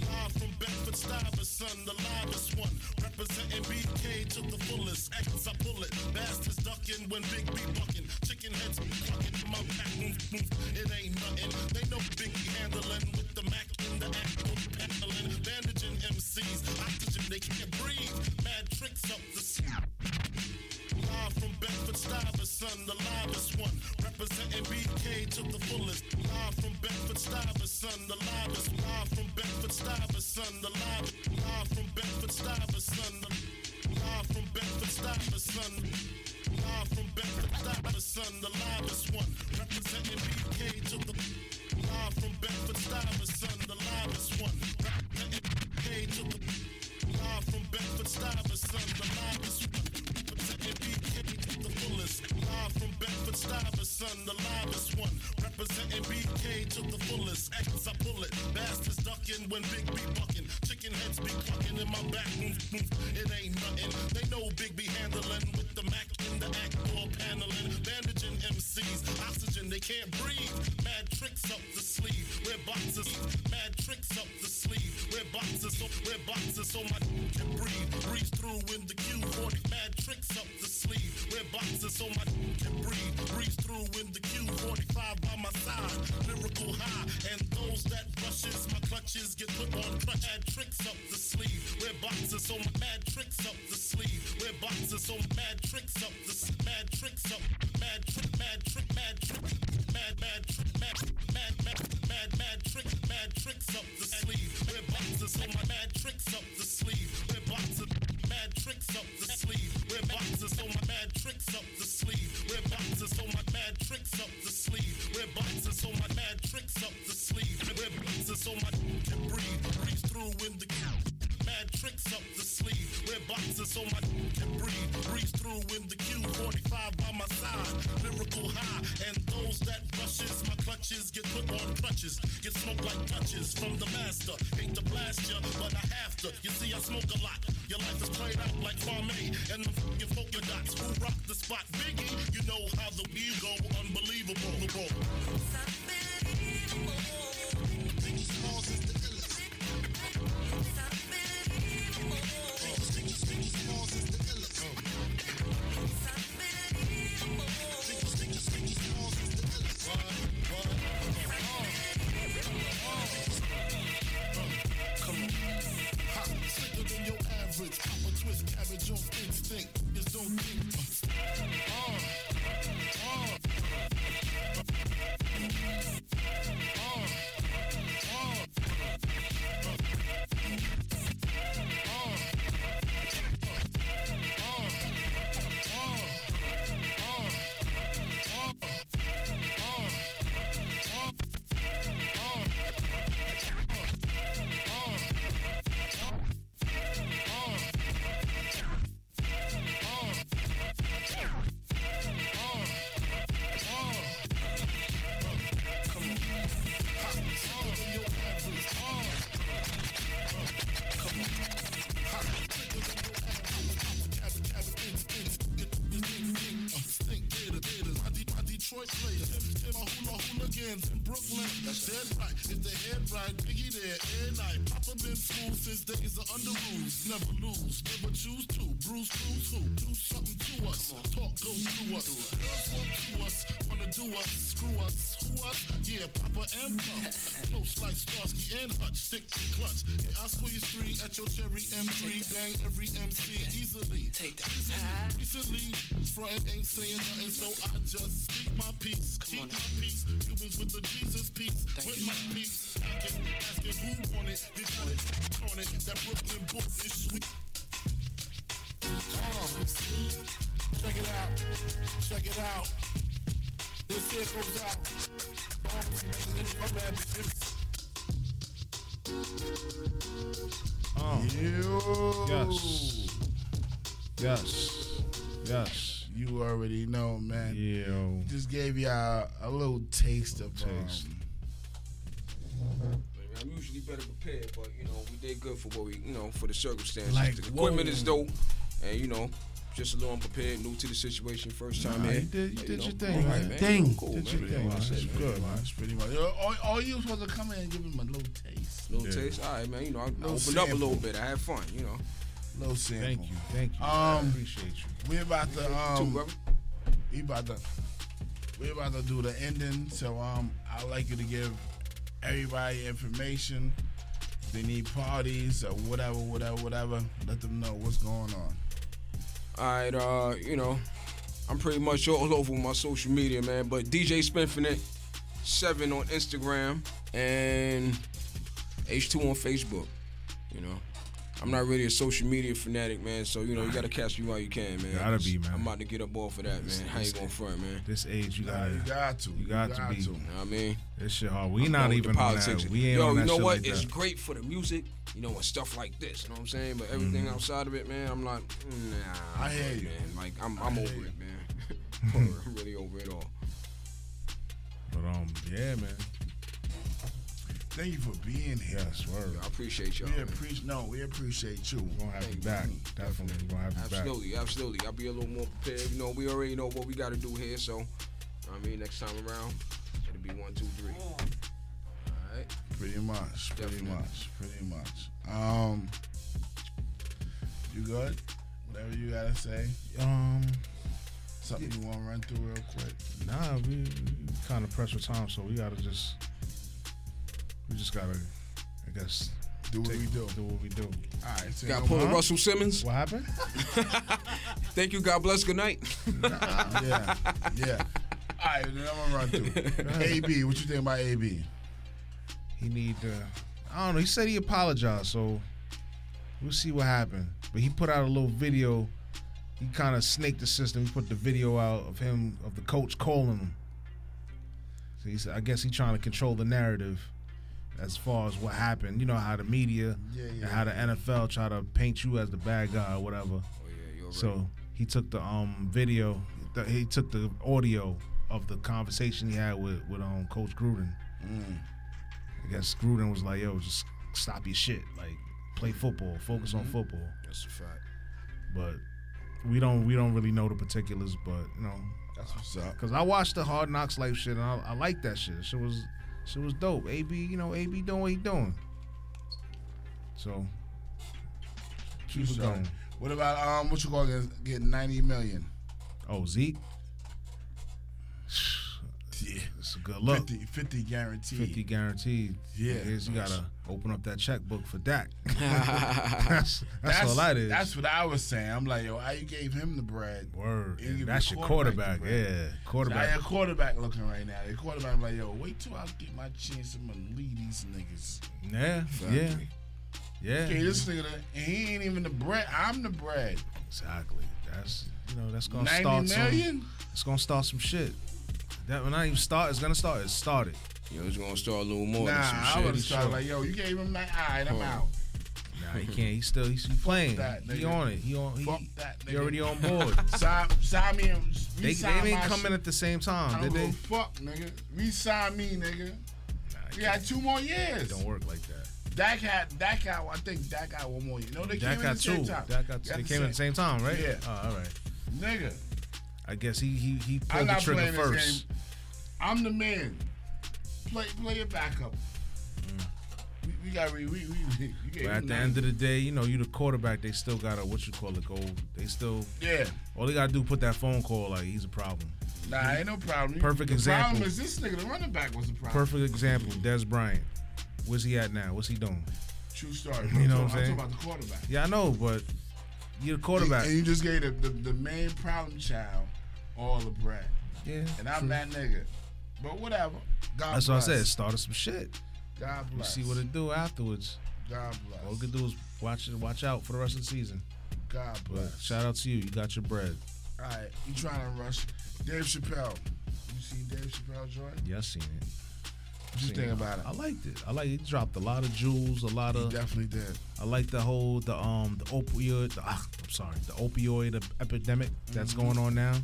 Live from Bedford Stuyvesant, the livest one. Representing BK to the fullest. X, I pull it. Bastards ducking when Big B bucking. Chicken heads be clucking. My back move, move. It ain't nothing. They know Big handling with the Mac in the act. Paneling. Bandaging MCs. Oxygen, they can't breathe. Mad tricks up the from Bedford Stuyvesant, the livest one. Representing BK to the fullest. Live from Bedford Stuyvesant, the livest. Live from Bedford Stuyvesant, the live. Live from Bedford Stuyvesant, the live from Bedford Stuyvesant. Live from Bedford Stuyvesant, the livest one. Representing BK to the live from Bedford Stuyvesant, the livest one. Representing BK to the live from Bedford Stuyvesant, the livest one. Live from Bedford Stuyvesant, the livest one. Representing BK to the fullest. X, I pull it. Bastards ducking when Big B bucking. Chicken heads be clucking in my back. It ain't nothing. They know Big B handling with the Mac in the act. All paneling. Bandaging MCs. Oxygen, they can't breathe. Mad tricks up the sleeve. Wear boxes. Mad tricks up the sleeve. Wear boxes. Oh, so, wear boxes so my <laughs> can breathe. Breeze through in the Q40. Mad tricks up the sleeve. Wear boxes so my <laughs> can breathe. Breeze through in the Q45 by my side. Lyrical high. And those that rushes, my clutches get put on clutch. Mad tricks up the sleeve. Wear boxes so my mad tricks up the sleeve. Wear boxes so mad tricks up the mad tricks up. Mad trick, mad trick, mad trick. Mad, mad trick, mad, mad, mad, mad, mad trick, mad tricks up the sleeve. Wear boxes so my mad tricks up the sleeve. Wear boxes, breathe. Breeze through in the Q45 by my side. Lyrical high. And those that rushes, my clutches get put on crutches. Get smoked like touches from the master. Hate to blast ya, but I have to. You see, I smoke a lot. Your life is played out like Kwame and the fucking polka dots. Who rock the spot? Biggie, you know how the wheel go. Unbelievable. Papa and Pump. Close like Starsky and Hutch, stick to clutch. I squeeze three at your cherry M3, bang every MC easily. Take that. Recently, front ain't saying nothing, so I just speak my peace. Keep my peace. Cubans with the Jesus piece. with my peace. Asking, asking who want it. Did you it? On it. That Brooklyn book is sweet. Check it out. Check it out. This here goes out. My bad. Oh. Yes. Yes. Yes. You already know, man. Yeah. Just gave y'all a little taste of Taste. Um, I'm usually better prepared, but you know we did good for what we, you know, for the circumstances. Like, the equipment whoa. is dope, and you know, just a little unprepared, new to the situation, first time Nah, here. you did- you But, did know, your thing, all right, man. man. Thing. Cool, Did man. your thing, That's It's good, man. That's pretty much. All, all you supposed to come in and give him a little taste. Little Yeah. taste. All right, man. You know, I, I Little opened up a little bit. I had fun. You know. Little sample. Thank you, thank you. Um, I appreciate you. We're about to um, Too, brother. we about to We're about to do the ending. So um, I'd like you to give everybody information. If they need parties or whatever, whatever, whatever. Let them know what's going on. All right, uh, you know, I'm pretty much all over my social media, man. But DJ Spinfinite, seven on Instagram and H2 on Facebook. You know, I'm not really a social media fanatic, man. So you know, you gotta catch me while you can, man. You gotta be, man. I'm about to get up off of that, man. I ain't gonna front, man. This age, you gotta, you got to. you got, to be. You know what I mean? This shit hard. We I'm not even the on politics. that. We ain't Yo, on you know shit what? like it's that. great for the music, you know, and stuff like this. You know what I'm saying? But everything Mhm. outside of it, man, I'm not. Nah, I hear you. man. Like I'm, I I'm over you. <laughs> <laughs> it, man. I'm really over it all. But um, yeah, man. Thank you for being here. Yes, word. I appreciate y'all. We man. appreciate no, we appreciate you. We're gonna have you back. Definitely, we're gonna have you back. Absolutely, absolutely. I'll be a little more prepared. You know, we already know what we got to do here. So, I mean, next time around, it'll be one, two, three. All right. Pretty much, pretty much, pretty much. Um, you good? Whatever you gotta say. Um, Something you want to run through real quick? nah, we, we kind of pressed for time, so we gotta just, we just gotta, I guess, Do what take- we do. Do what we do. All right. So Got to pull a Russell Simmons. What happened? <laughs> Thank you. God bless. Good night. yeah, yeah. All right, then I'm gonna run through. AB, what you think about AB? He need to. I don't know. He said he apologized, so we'll see what happened. But he put out a little video. He kind of snaked the system. He put the video out of him of the coach calling him. So he said, I guess he trying to control the narrative as far as what happened. You know how the media Yeah, yeah, and how the NFL try to paint you as the bad guy or whatever. Oh yeah, you're right. So he took the um video, the, he took the audio of the conversation he had with with um Coach Gruden. Mm. I guess Gruden was like, "Yo, just stop your shit. Like, play football. Focus on football." That's a fact. But we don't we don't really know the particulars. But you know, That's what's up. because I watched the Hard Knocks Life shit and I, I like that shit. It was shit was dope. AB, you know, AB doing what he doing. So keep it So, going. What about um? What you gonna get, get 90 million? Oh, Zeke. Yeah, it's a good look. 50, 50 guaranteed. 50 guaranteed. Yeah. Here's you gotta open up that checkbook for Dak. <laughs> <laughs> that's, that's, all that is. That's what I was saying. I'm like, yo, how you gave him the bread? Word. You That's your your quarterback quarterback. the bread. Yeah. Quarterback. How your quarterback looking right now? Your quarterback like, yo, wait till I get my chance. I'm gonna lead these niggas. Yeah. Yeah. Yeah. Okay, this nigga, he ain't even the bread. I'm the bread. Exactly. That's you know that's gonna 90 start million? some. It's gonna start some shit. That when I even start, it's gonna start. It started. Yo, it's gonna start a little more. Nah, than some I shit. would have started like, yo, you gave him that. eye, and I'm out. Nah, he can't. He's still he's, he's playing. that, he on it. He on. He, Fuck that, he already on board. <laughs> sign, sign me. and- they they re-sign didn't my come in shit. at the same I time, don't did give they? fuck, nigga. Resign me, nigga. Nah, We got two more years. Don't work like that. Dak had Dak got I think Dak got one more year. No, they Dak came in got the same two. time. Dak got. They came at the same time, right? Yeah. Oh, all right. Nigga, I guess he he he I'm pulled the trigger first. I'm the man. Play play your backup. Mm. We, we got we we, we But at the end of the day, you know, you the quarterback. They still got a what you call it goal. They still Yeah. All they gotta do put that phone call like he's a problem. Nah, ain't no problem. Perfect the example. problem is this nigga, the running back was the problem. Perfect example. Dez Bryant. Where's he at now? What's he doing? True story. You know I'm what I'm saying? talking about the quarterback. Yeah, I know, but you're the quarterback. And you just gave the, the, the main problem child all the bread. Yeah, And I'm true. that nigga. But whatever. God That's bless. what I said. It started some shit. God You bless. see what it do afterwards. God bless. All we can do is watch it, watch out for the rest of the season. God But bless. shout out to you. You got your bread. All right, you trying to rush Dave Chappelle? You seen Dave Chappelle joint? Yeah, I seen it. What you think about it? I liked it. I like he dropped a lot of jewels, a lot He of. definitely did. I like the whole the um the opioid. The, ah, I'm sorry, the opioid epidemic that's Mm-hmm. going on now.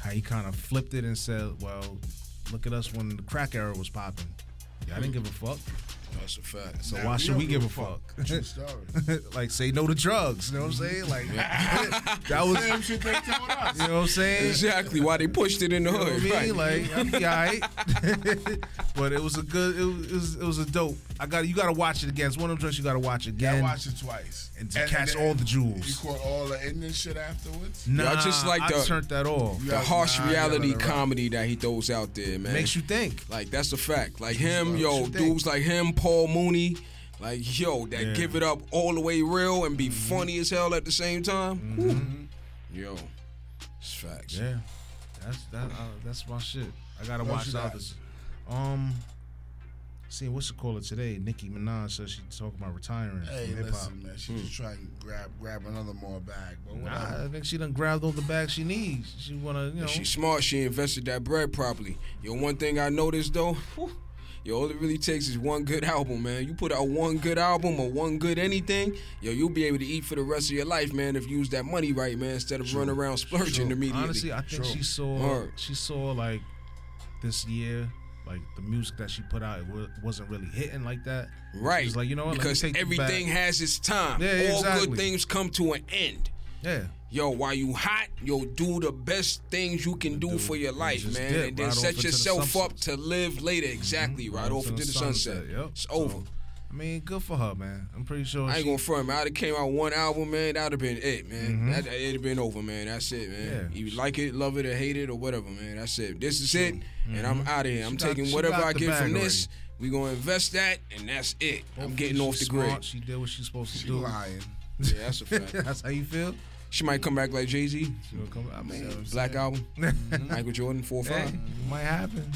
How he kind of flipped it and said, "Well, look at us when the crack era was popping. Yeah, I didn't give a fuck. That's a fact. So Nah, why we should we give give a a fuck? True <laughs> story. like say no to drugs. You know what I'm saying? Like <laughs> that was Same shit they told us. You know what I'm saying? Exactly why they pushed it in the You know hood. what I mean? right. Like I'm be alright. <laughs> but it was a good. It was, it was it was a dope. I got you. Got to watch it again. It's one of them joints you got to watch Yeah, again. I watched it twice. And to catch all the jewels. You caught all the Indian shit afterwards? Nah, I just like I the turned that off. the harsh Nah, you reality gotta let comedy that he throws out there, man. Makes you think. Like that's a fact. Like him, yo, you think. dudes like him, Paul Mooney, like yo, that Yeah. Mm-hmm. give it up all the way real and be funny as hell at the same time. Whew. Yo, it's facts. Yeah, that's that. Uh, that's my shit. I gotta What watch you the got? others. Um, see what's the call it today? Nicki Minaj says she's talking about retiring Hey, from hip hop. listen, man. She just trying to grab grab another more bag. But Nah. I think she done grabbed all the bags she needs. She wanna, you know. She's smart. She invested that bread properly. Yo, one thing I noticed though, whew, yo, all it really takes is one good album, man. You put out one good album or one good anything, yo, you'll be able to eat for the rest of your life, man. If you use that money right, man, instead of running around splurging True. immediately. Honestly, I think True. she saw Word. she saw like this year, like the music that she put out, it wa- wasn't really hitting like that. Right. She's like, you know what? Because everything has its time. Yeah, All exactly. good things come to an end. Yeah. Yo, while you hot, yo, do the best things you can do, for your life, just man, and then right set the yourself up to live later. Exactly, mm-hmm. right, off into the sunset. Yep. It's over. I mean, good for her, man. I'm pretty sure. I ain't she- gonna front, man. I'd have came out one album, man. That'd have been it, man. Mhm. That, it'd have been over, man. That's it, man. Yeah. You like it, love it, or hate it, or whatever, man. That's it. This is it, and I'm out of here. I'm Mm-hmm. Got- taking whatever I get from bag this. We gonna invest that, and that's it. I'm getting off the she's grid. She did what she's supposed to She do. lying. <laughs> Yeah, that's a fact. That's how you feel. She might come back like Jay Z. She'll come. I mean, Black album. <laughs> Michael Jordan, four Hey, five. might happen.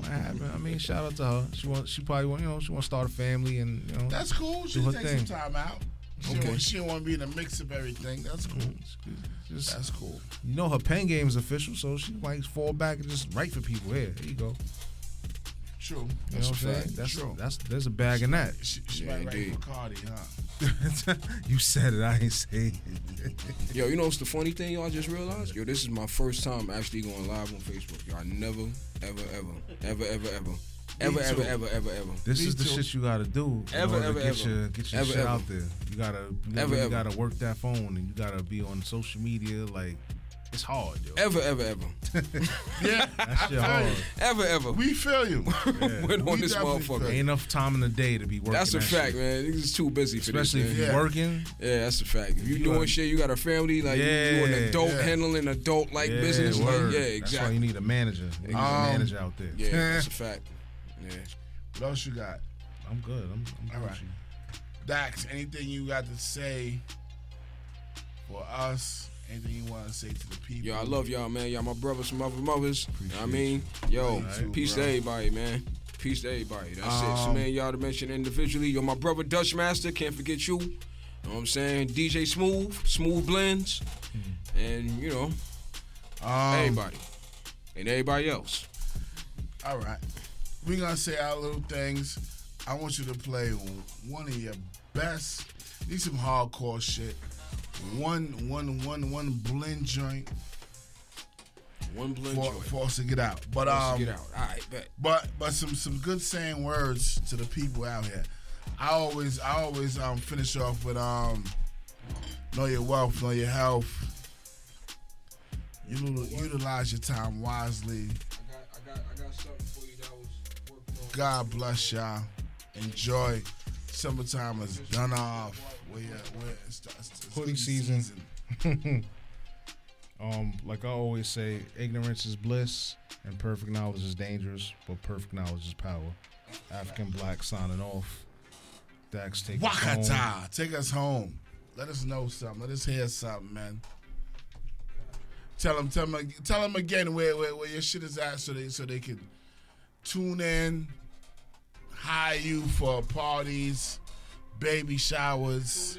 Might happen. I mean, shout out to her. She want. She probably want. You know, she want to start a family and you know. That's cool. She do take thing. some time out. She Okay. don't, want- she don't want to be in the mix of everything. That's cool. Mm, just- That's cool. You know, her pen game is official, so she might fall back and just write for people. Here, there you go. True. You know That's what I'm saying? That's True. that's there's a bag in that. She, she Yeah, might write indeed. for Cardi, huh? <laughs> you said it. I ain't saying it. yo, you know what's the funny thing, y'all just realized? Yo, this is my first time actually going live on Facebook. Yo, I never, ever, ever, ever, ever, ever. Ever, ever, ever, ever, ever. This Me is the too. shit you gotta do. Ever, ever, get ever. Your, get your ever, shit ever. out there. You gotta, you, ever, you ever. gotta work that phone, and you gotta be on social media. Like, it's hard, yo. Ever, ever, ever, <laughs> Yeah, That I shit hard. ever, ever. We feel you. <laughs> Went on We this motherfucker. Ain't enough time in the day to be working. That's a that fact, shit. man. Niggas is too busy for Especially this. if you're Yeah. working. Yeah, that's a fact. If you, You doing are- shit, you got a family, like you- you an adult Yeah. handling adult like Yeah, business. Like, word. yeah, That's why you need a manager. You need a Um, manager out there. Yeah, <laughs> that's a fact. Yeah. What else you got? I'm good. I'm, I'm All Gucci. right. Dax, anything you got to say for us? Anything you want to say to the people? Yo, I love y'all, man. Y'all my brothers from other mothers. What I mean, yo, Love you too, peace to everybody, man. Peace to everybody. That's it. So, Um, man, y'all to mention individually. Yo, my brother Dutch Master, can't forget you. You know what I'm saying? DJ Smooth, Smooth Blends, and you know Um, everybody, and everybody else. All right. We're going to say our little things. I want you to play one of your best. Need some hardcore shit. One, one, one, one blend joint One blend for, joint. for us to get out. But For us to um, get out. All right, bet. But but some some good saying words to the people out here. I always I always um finish off with um know your wealth, know your health. Util- utilize your time wisely. I got, I got, I got something for you that was working on. God bless y'all. Enjoy. Summertime is done off. Where you, where it's, it's, it's Hoodie season. <laughs> um, like I always say, ignorance is bliss and perfect knowledge is dangerous, but perfect knowledge is power. African black signing off. Dax take us home. Wakata. Take us home. Let us know something. Let us hear something, man. Tell them, tell them, tell them again where, where, where your shit is at, so they so they can tune in, hire you for parties, baby showers.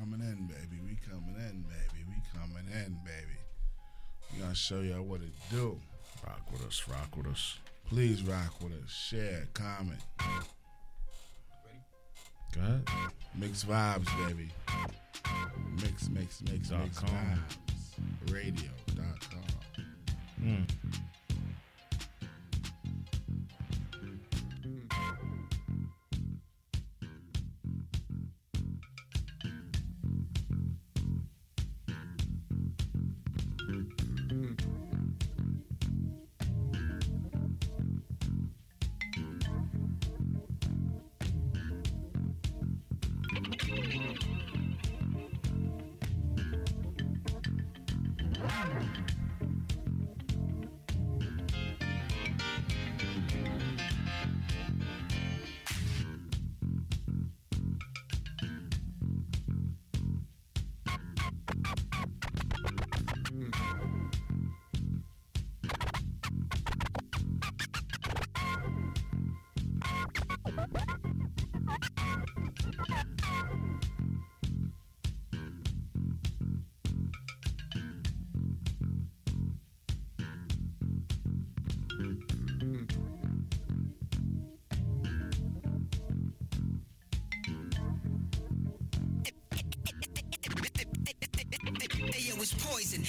coming in, baby. We coming in, baby. We coming in, baby. We gonna show y'all what it do. Rock with us. Rock with us. Please rock with us. Share, comment. Ready? Go ahead. Mix vibes, baby. Mix, mix, mix, mix, mix vibes. Radio.com. Mm. Poison.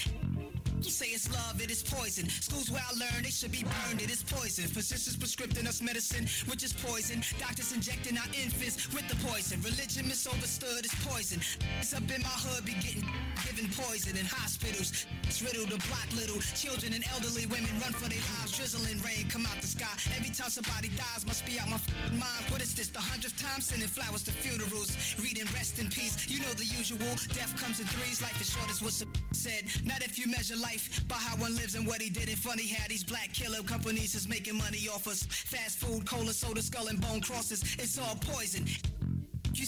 You say it's love, it is poison. Schools where I learned they should be burned, it is poison. Physicians prescribing us medicine, which is poison. Doctors injecting our infants with the poison. Religion misunderstood is poison. It's up in my hood, be getting given poison in hospitals. It's riddled the block little. Children and elderly women run for their lives. Drizzling rain come out the sky. Every time somebody dies, must be out my mind. What is this, the hundredth time sending flowers to funerals? Reading rest in peace, you know the usual. Death comes in threes, life is short as what some said. Not if you measure life by how one lives and what he did. And funny how these black killer companies is making money off us. Fast food, cola, soda, skull and bone crosses. It's all poison.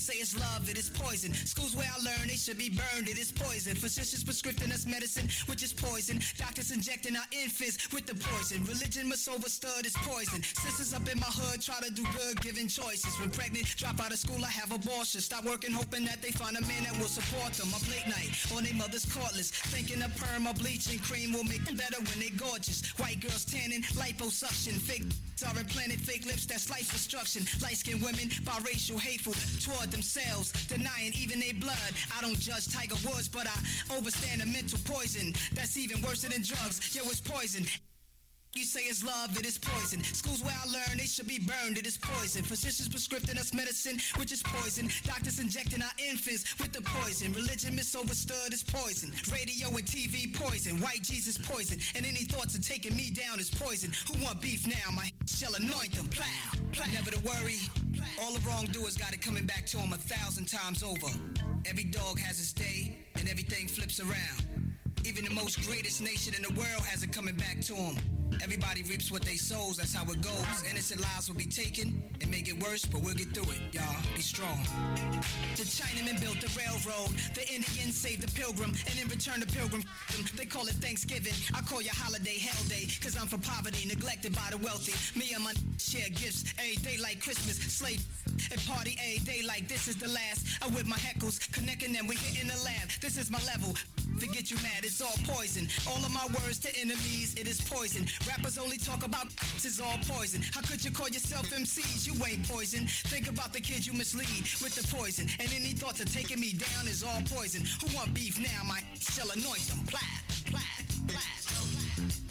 Say it's love, it is poison. Schools where I learn they should be burned, it is poison. Physicians prescribing us medicine, which is poison. Doctors injecting our infants with the poison. Religion misunderstood is poison. Sisters up in my hood try to do good, giving choices. When pregnant, drop out of school, I have abortion. Stop working, hoping that they find a man that will support them. Up late night on their mother's cordless, thinking a perm or bleaching cream will make them better when they gorgeous. White girls tanning, liposuction, fake are implanted fake lips that's life destruction. Light skinned women, biracial, hateful toward themselves, denying even their blood. I don't judge Tiger Woods, but I overstand the mental poison that's even worse than drugs. Yo, it's poison. You say it's love, it is poison. Schools where I learn they should be burned, it is poison. Physicians prescribing us medicine, which is poison. Doctors injecting our infants with the poison. Religion misunderstood is poison. Radio and TV poison. White Jesus poison. And any thoughts of taking me down is poison. Who want beef now? My <laughs> shall anoint them. Plow, plow. Never to worry. All the wrongdoers got it coming back to them a thousand times over. Every dog has its day, and everything flips around. Even the most greatest nation in the world has it coming back to them. Everybody reaps what they sows, that's how it goes. Innocent lives will be taken and make it worse, but we'll get through it, y'all. Be strong. The Chinaman built the railroad, the Indians saved the pilgrim, and in return the pilgrim. They call it Thanksgiving. I call your holiday hell day, cause I'm for poverty, neglected by the wealthy. Me and my share gifts every day like Christmas, slave and party every day like this is the last. I whip my heckles, connecting them, we hit in the lab. This is my level. Forget you mad, it's all poison. All of my words to enemies, it is poison. Rappers only talk about <laughs> it's all poison. How could you call yourself MCs? You ain't poison. Think about the kids you mislead with the poison. And any thoughts of taking me down is all poison. Who want beef now? My shall anoint them. Plat, plat, plat.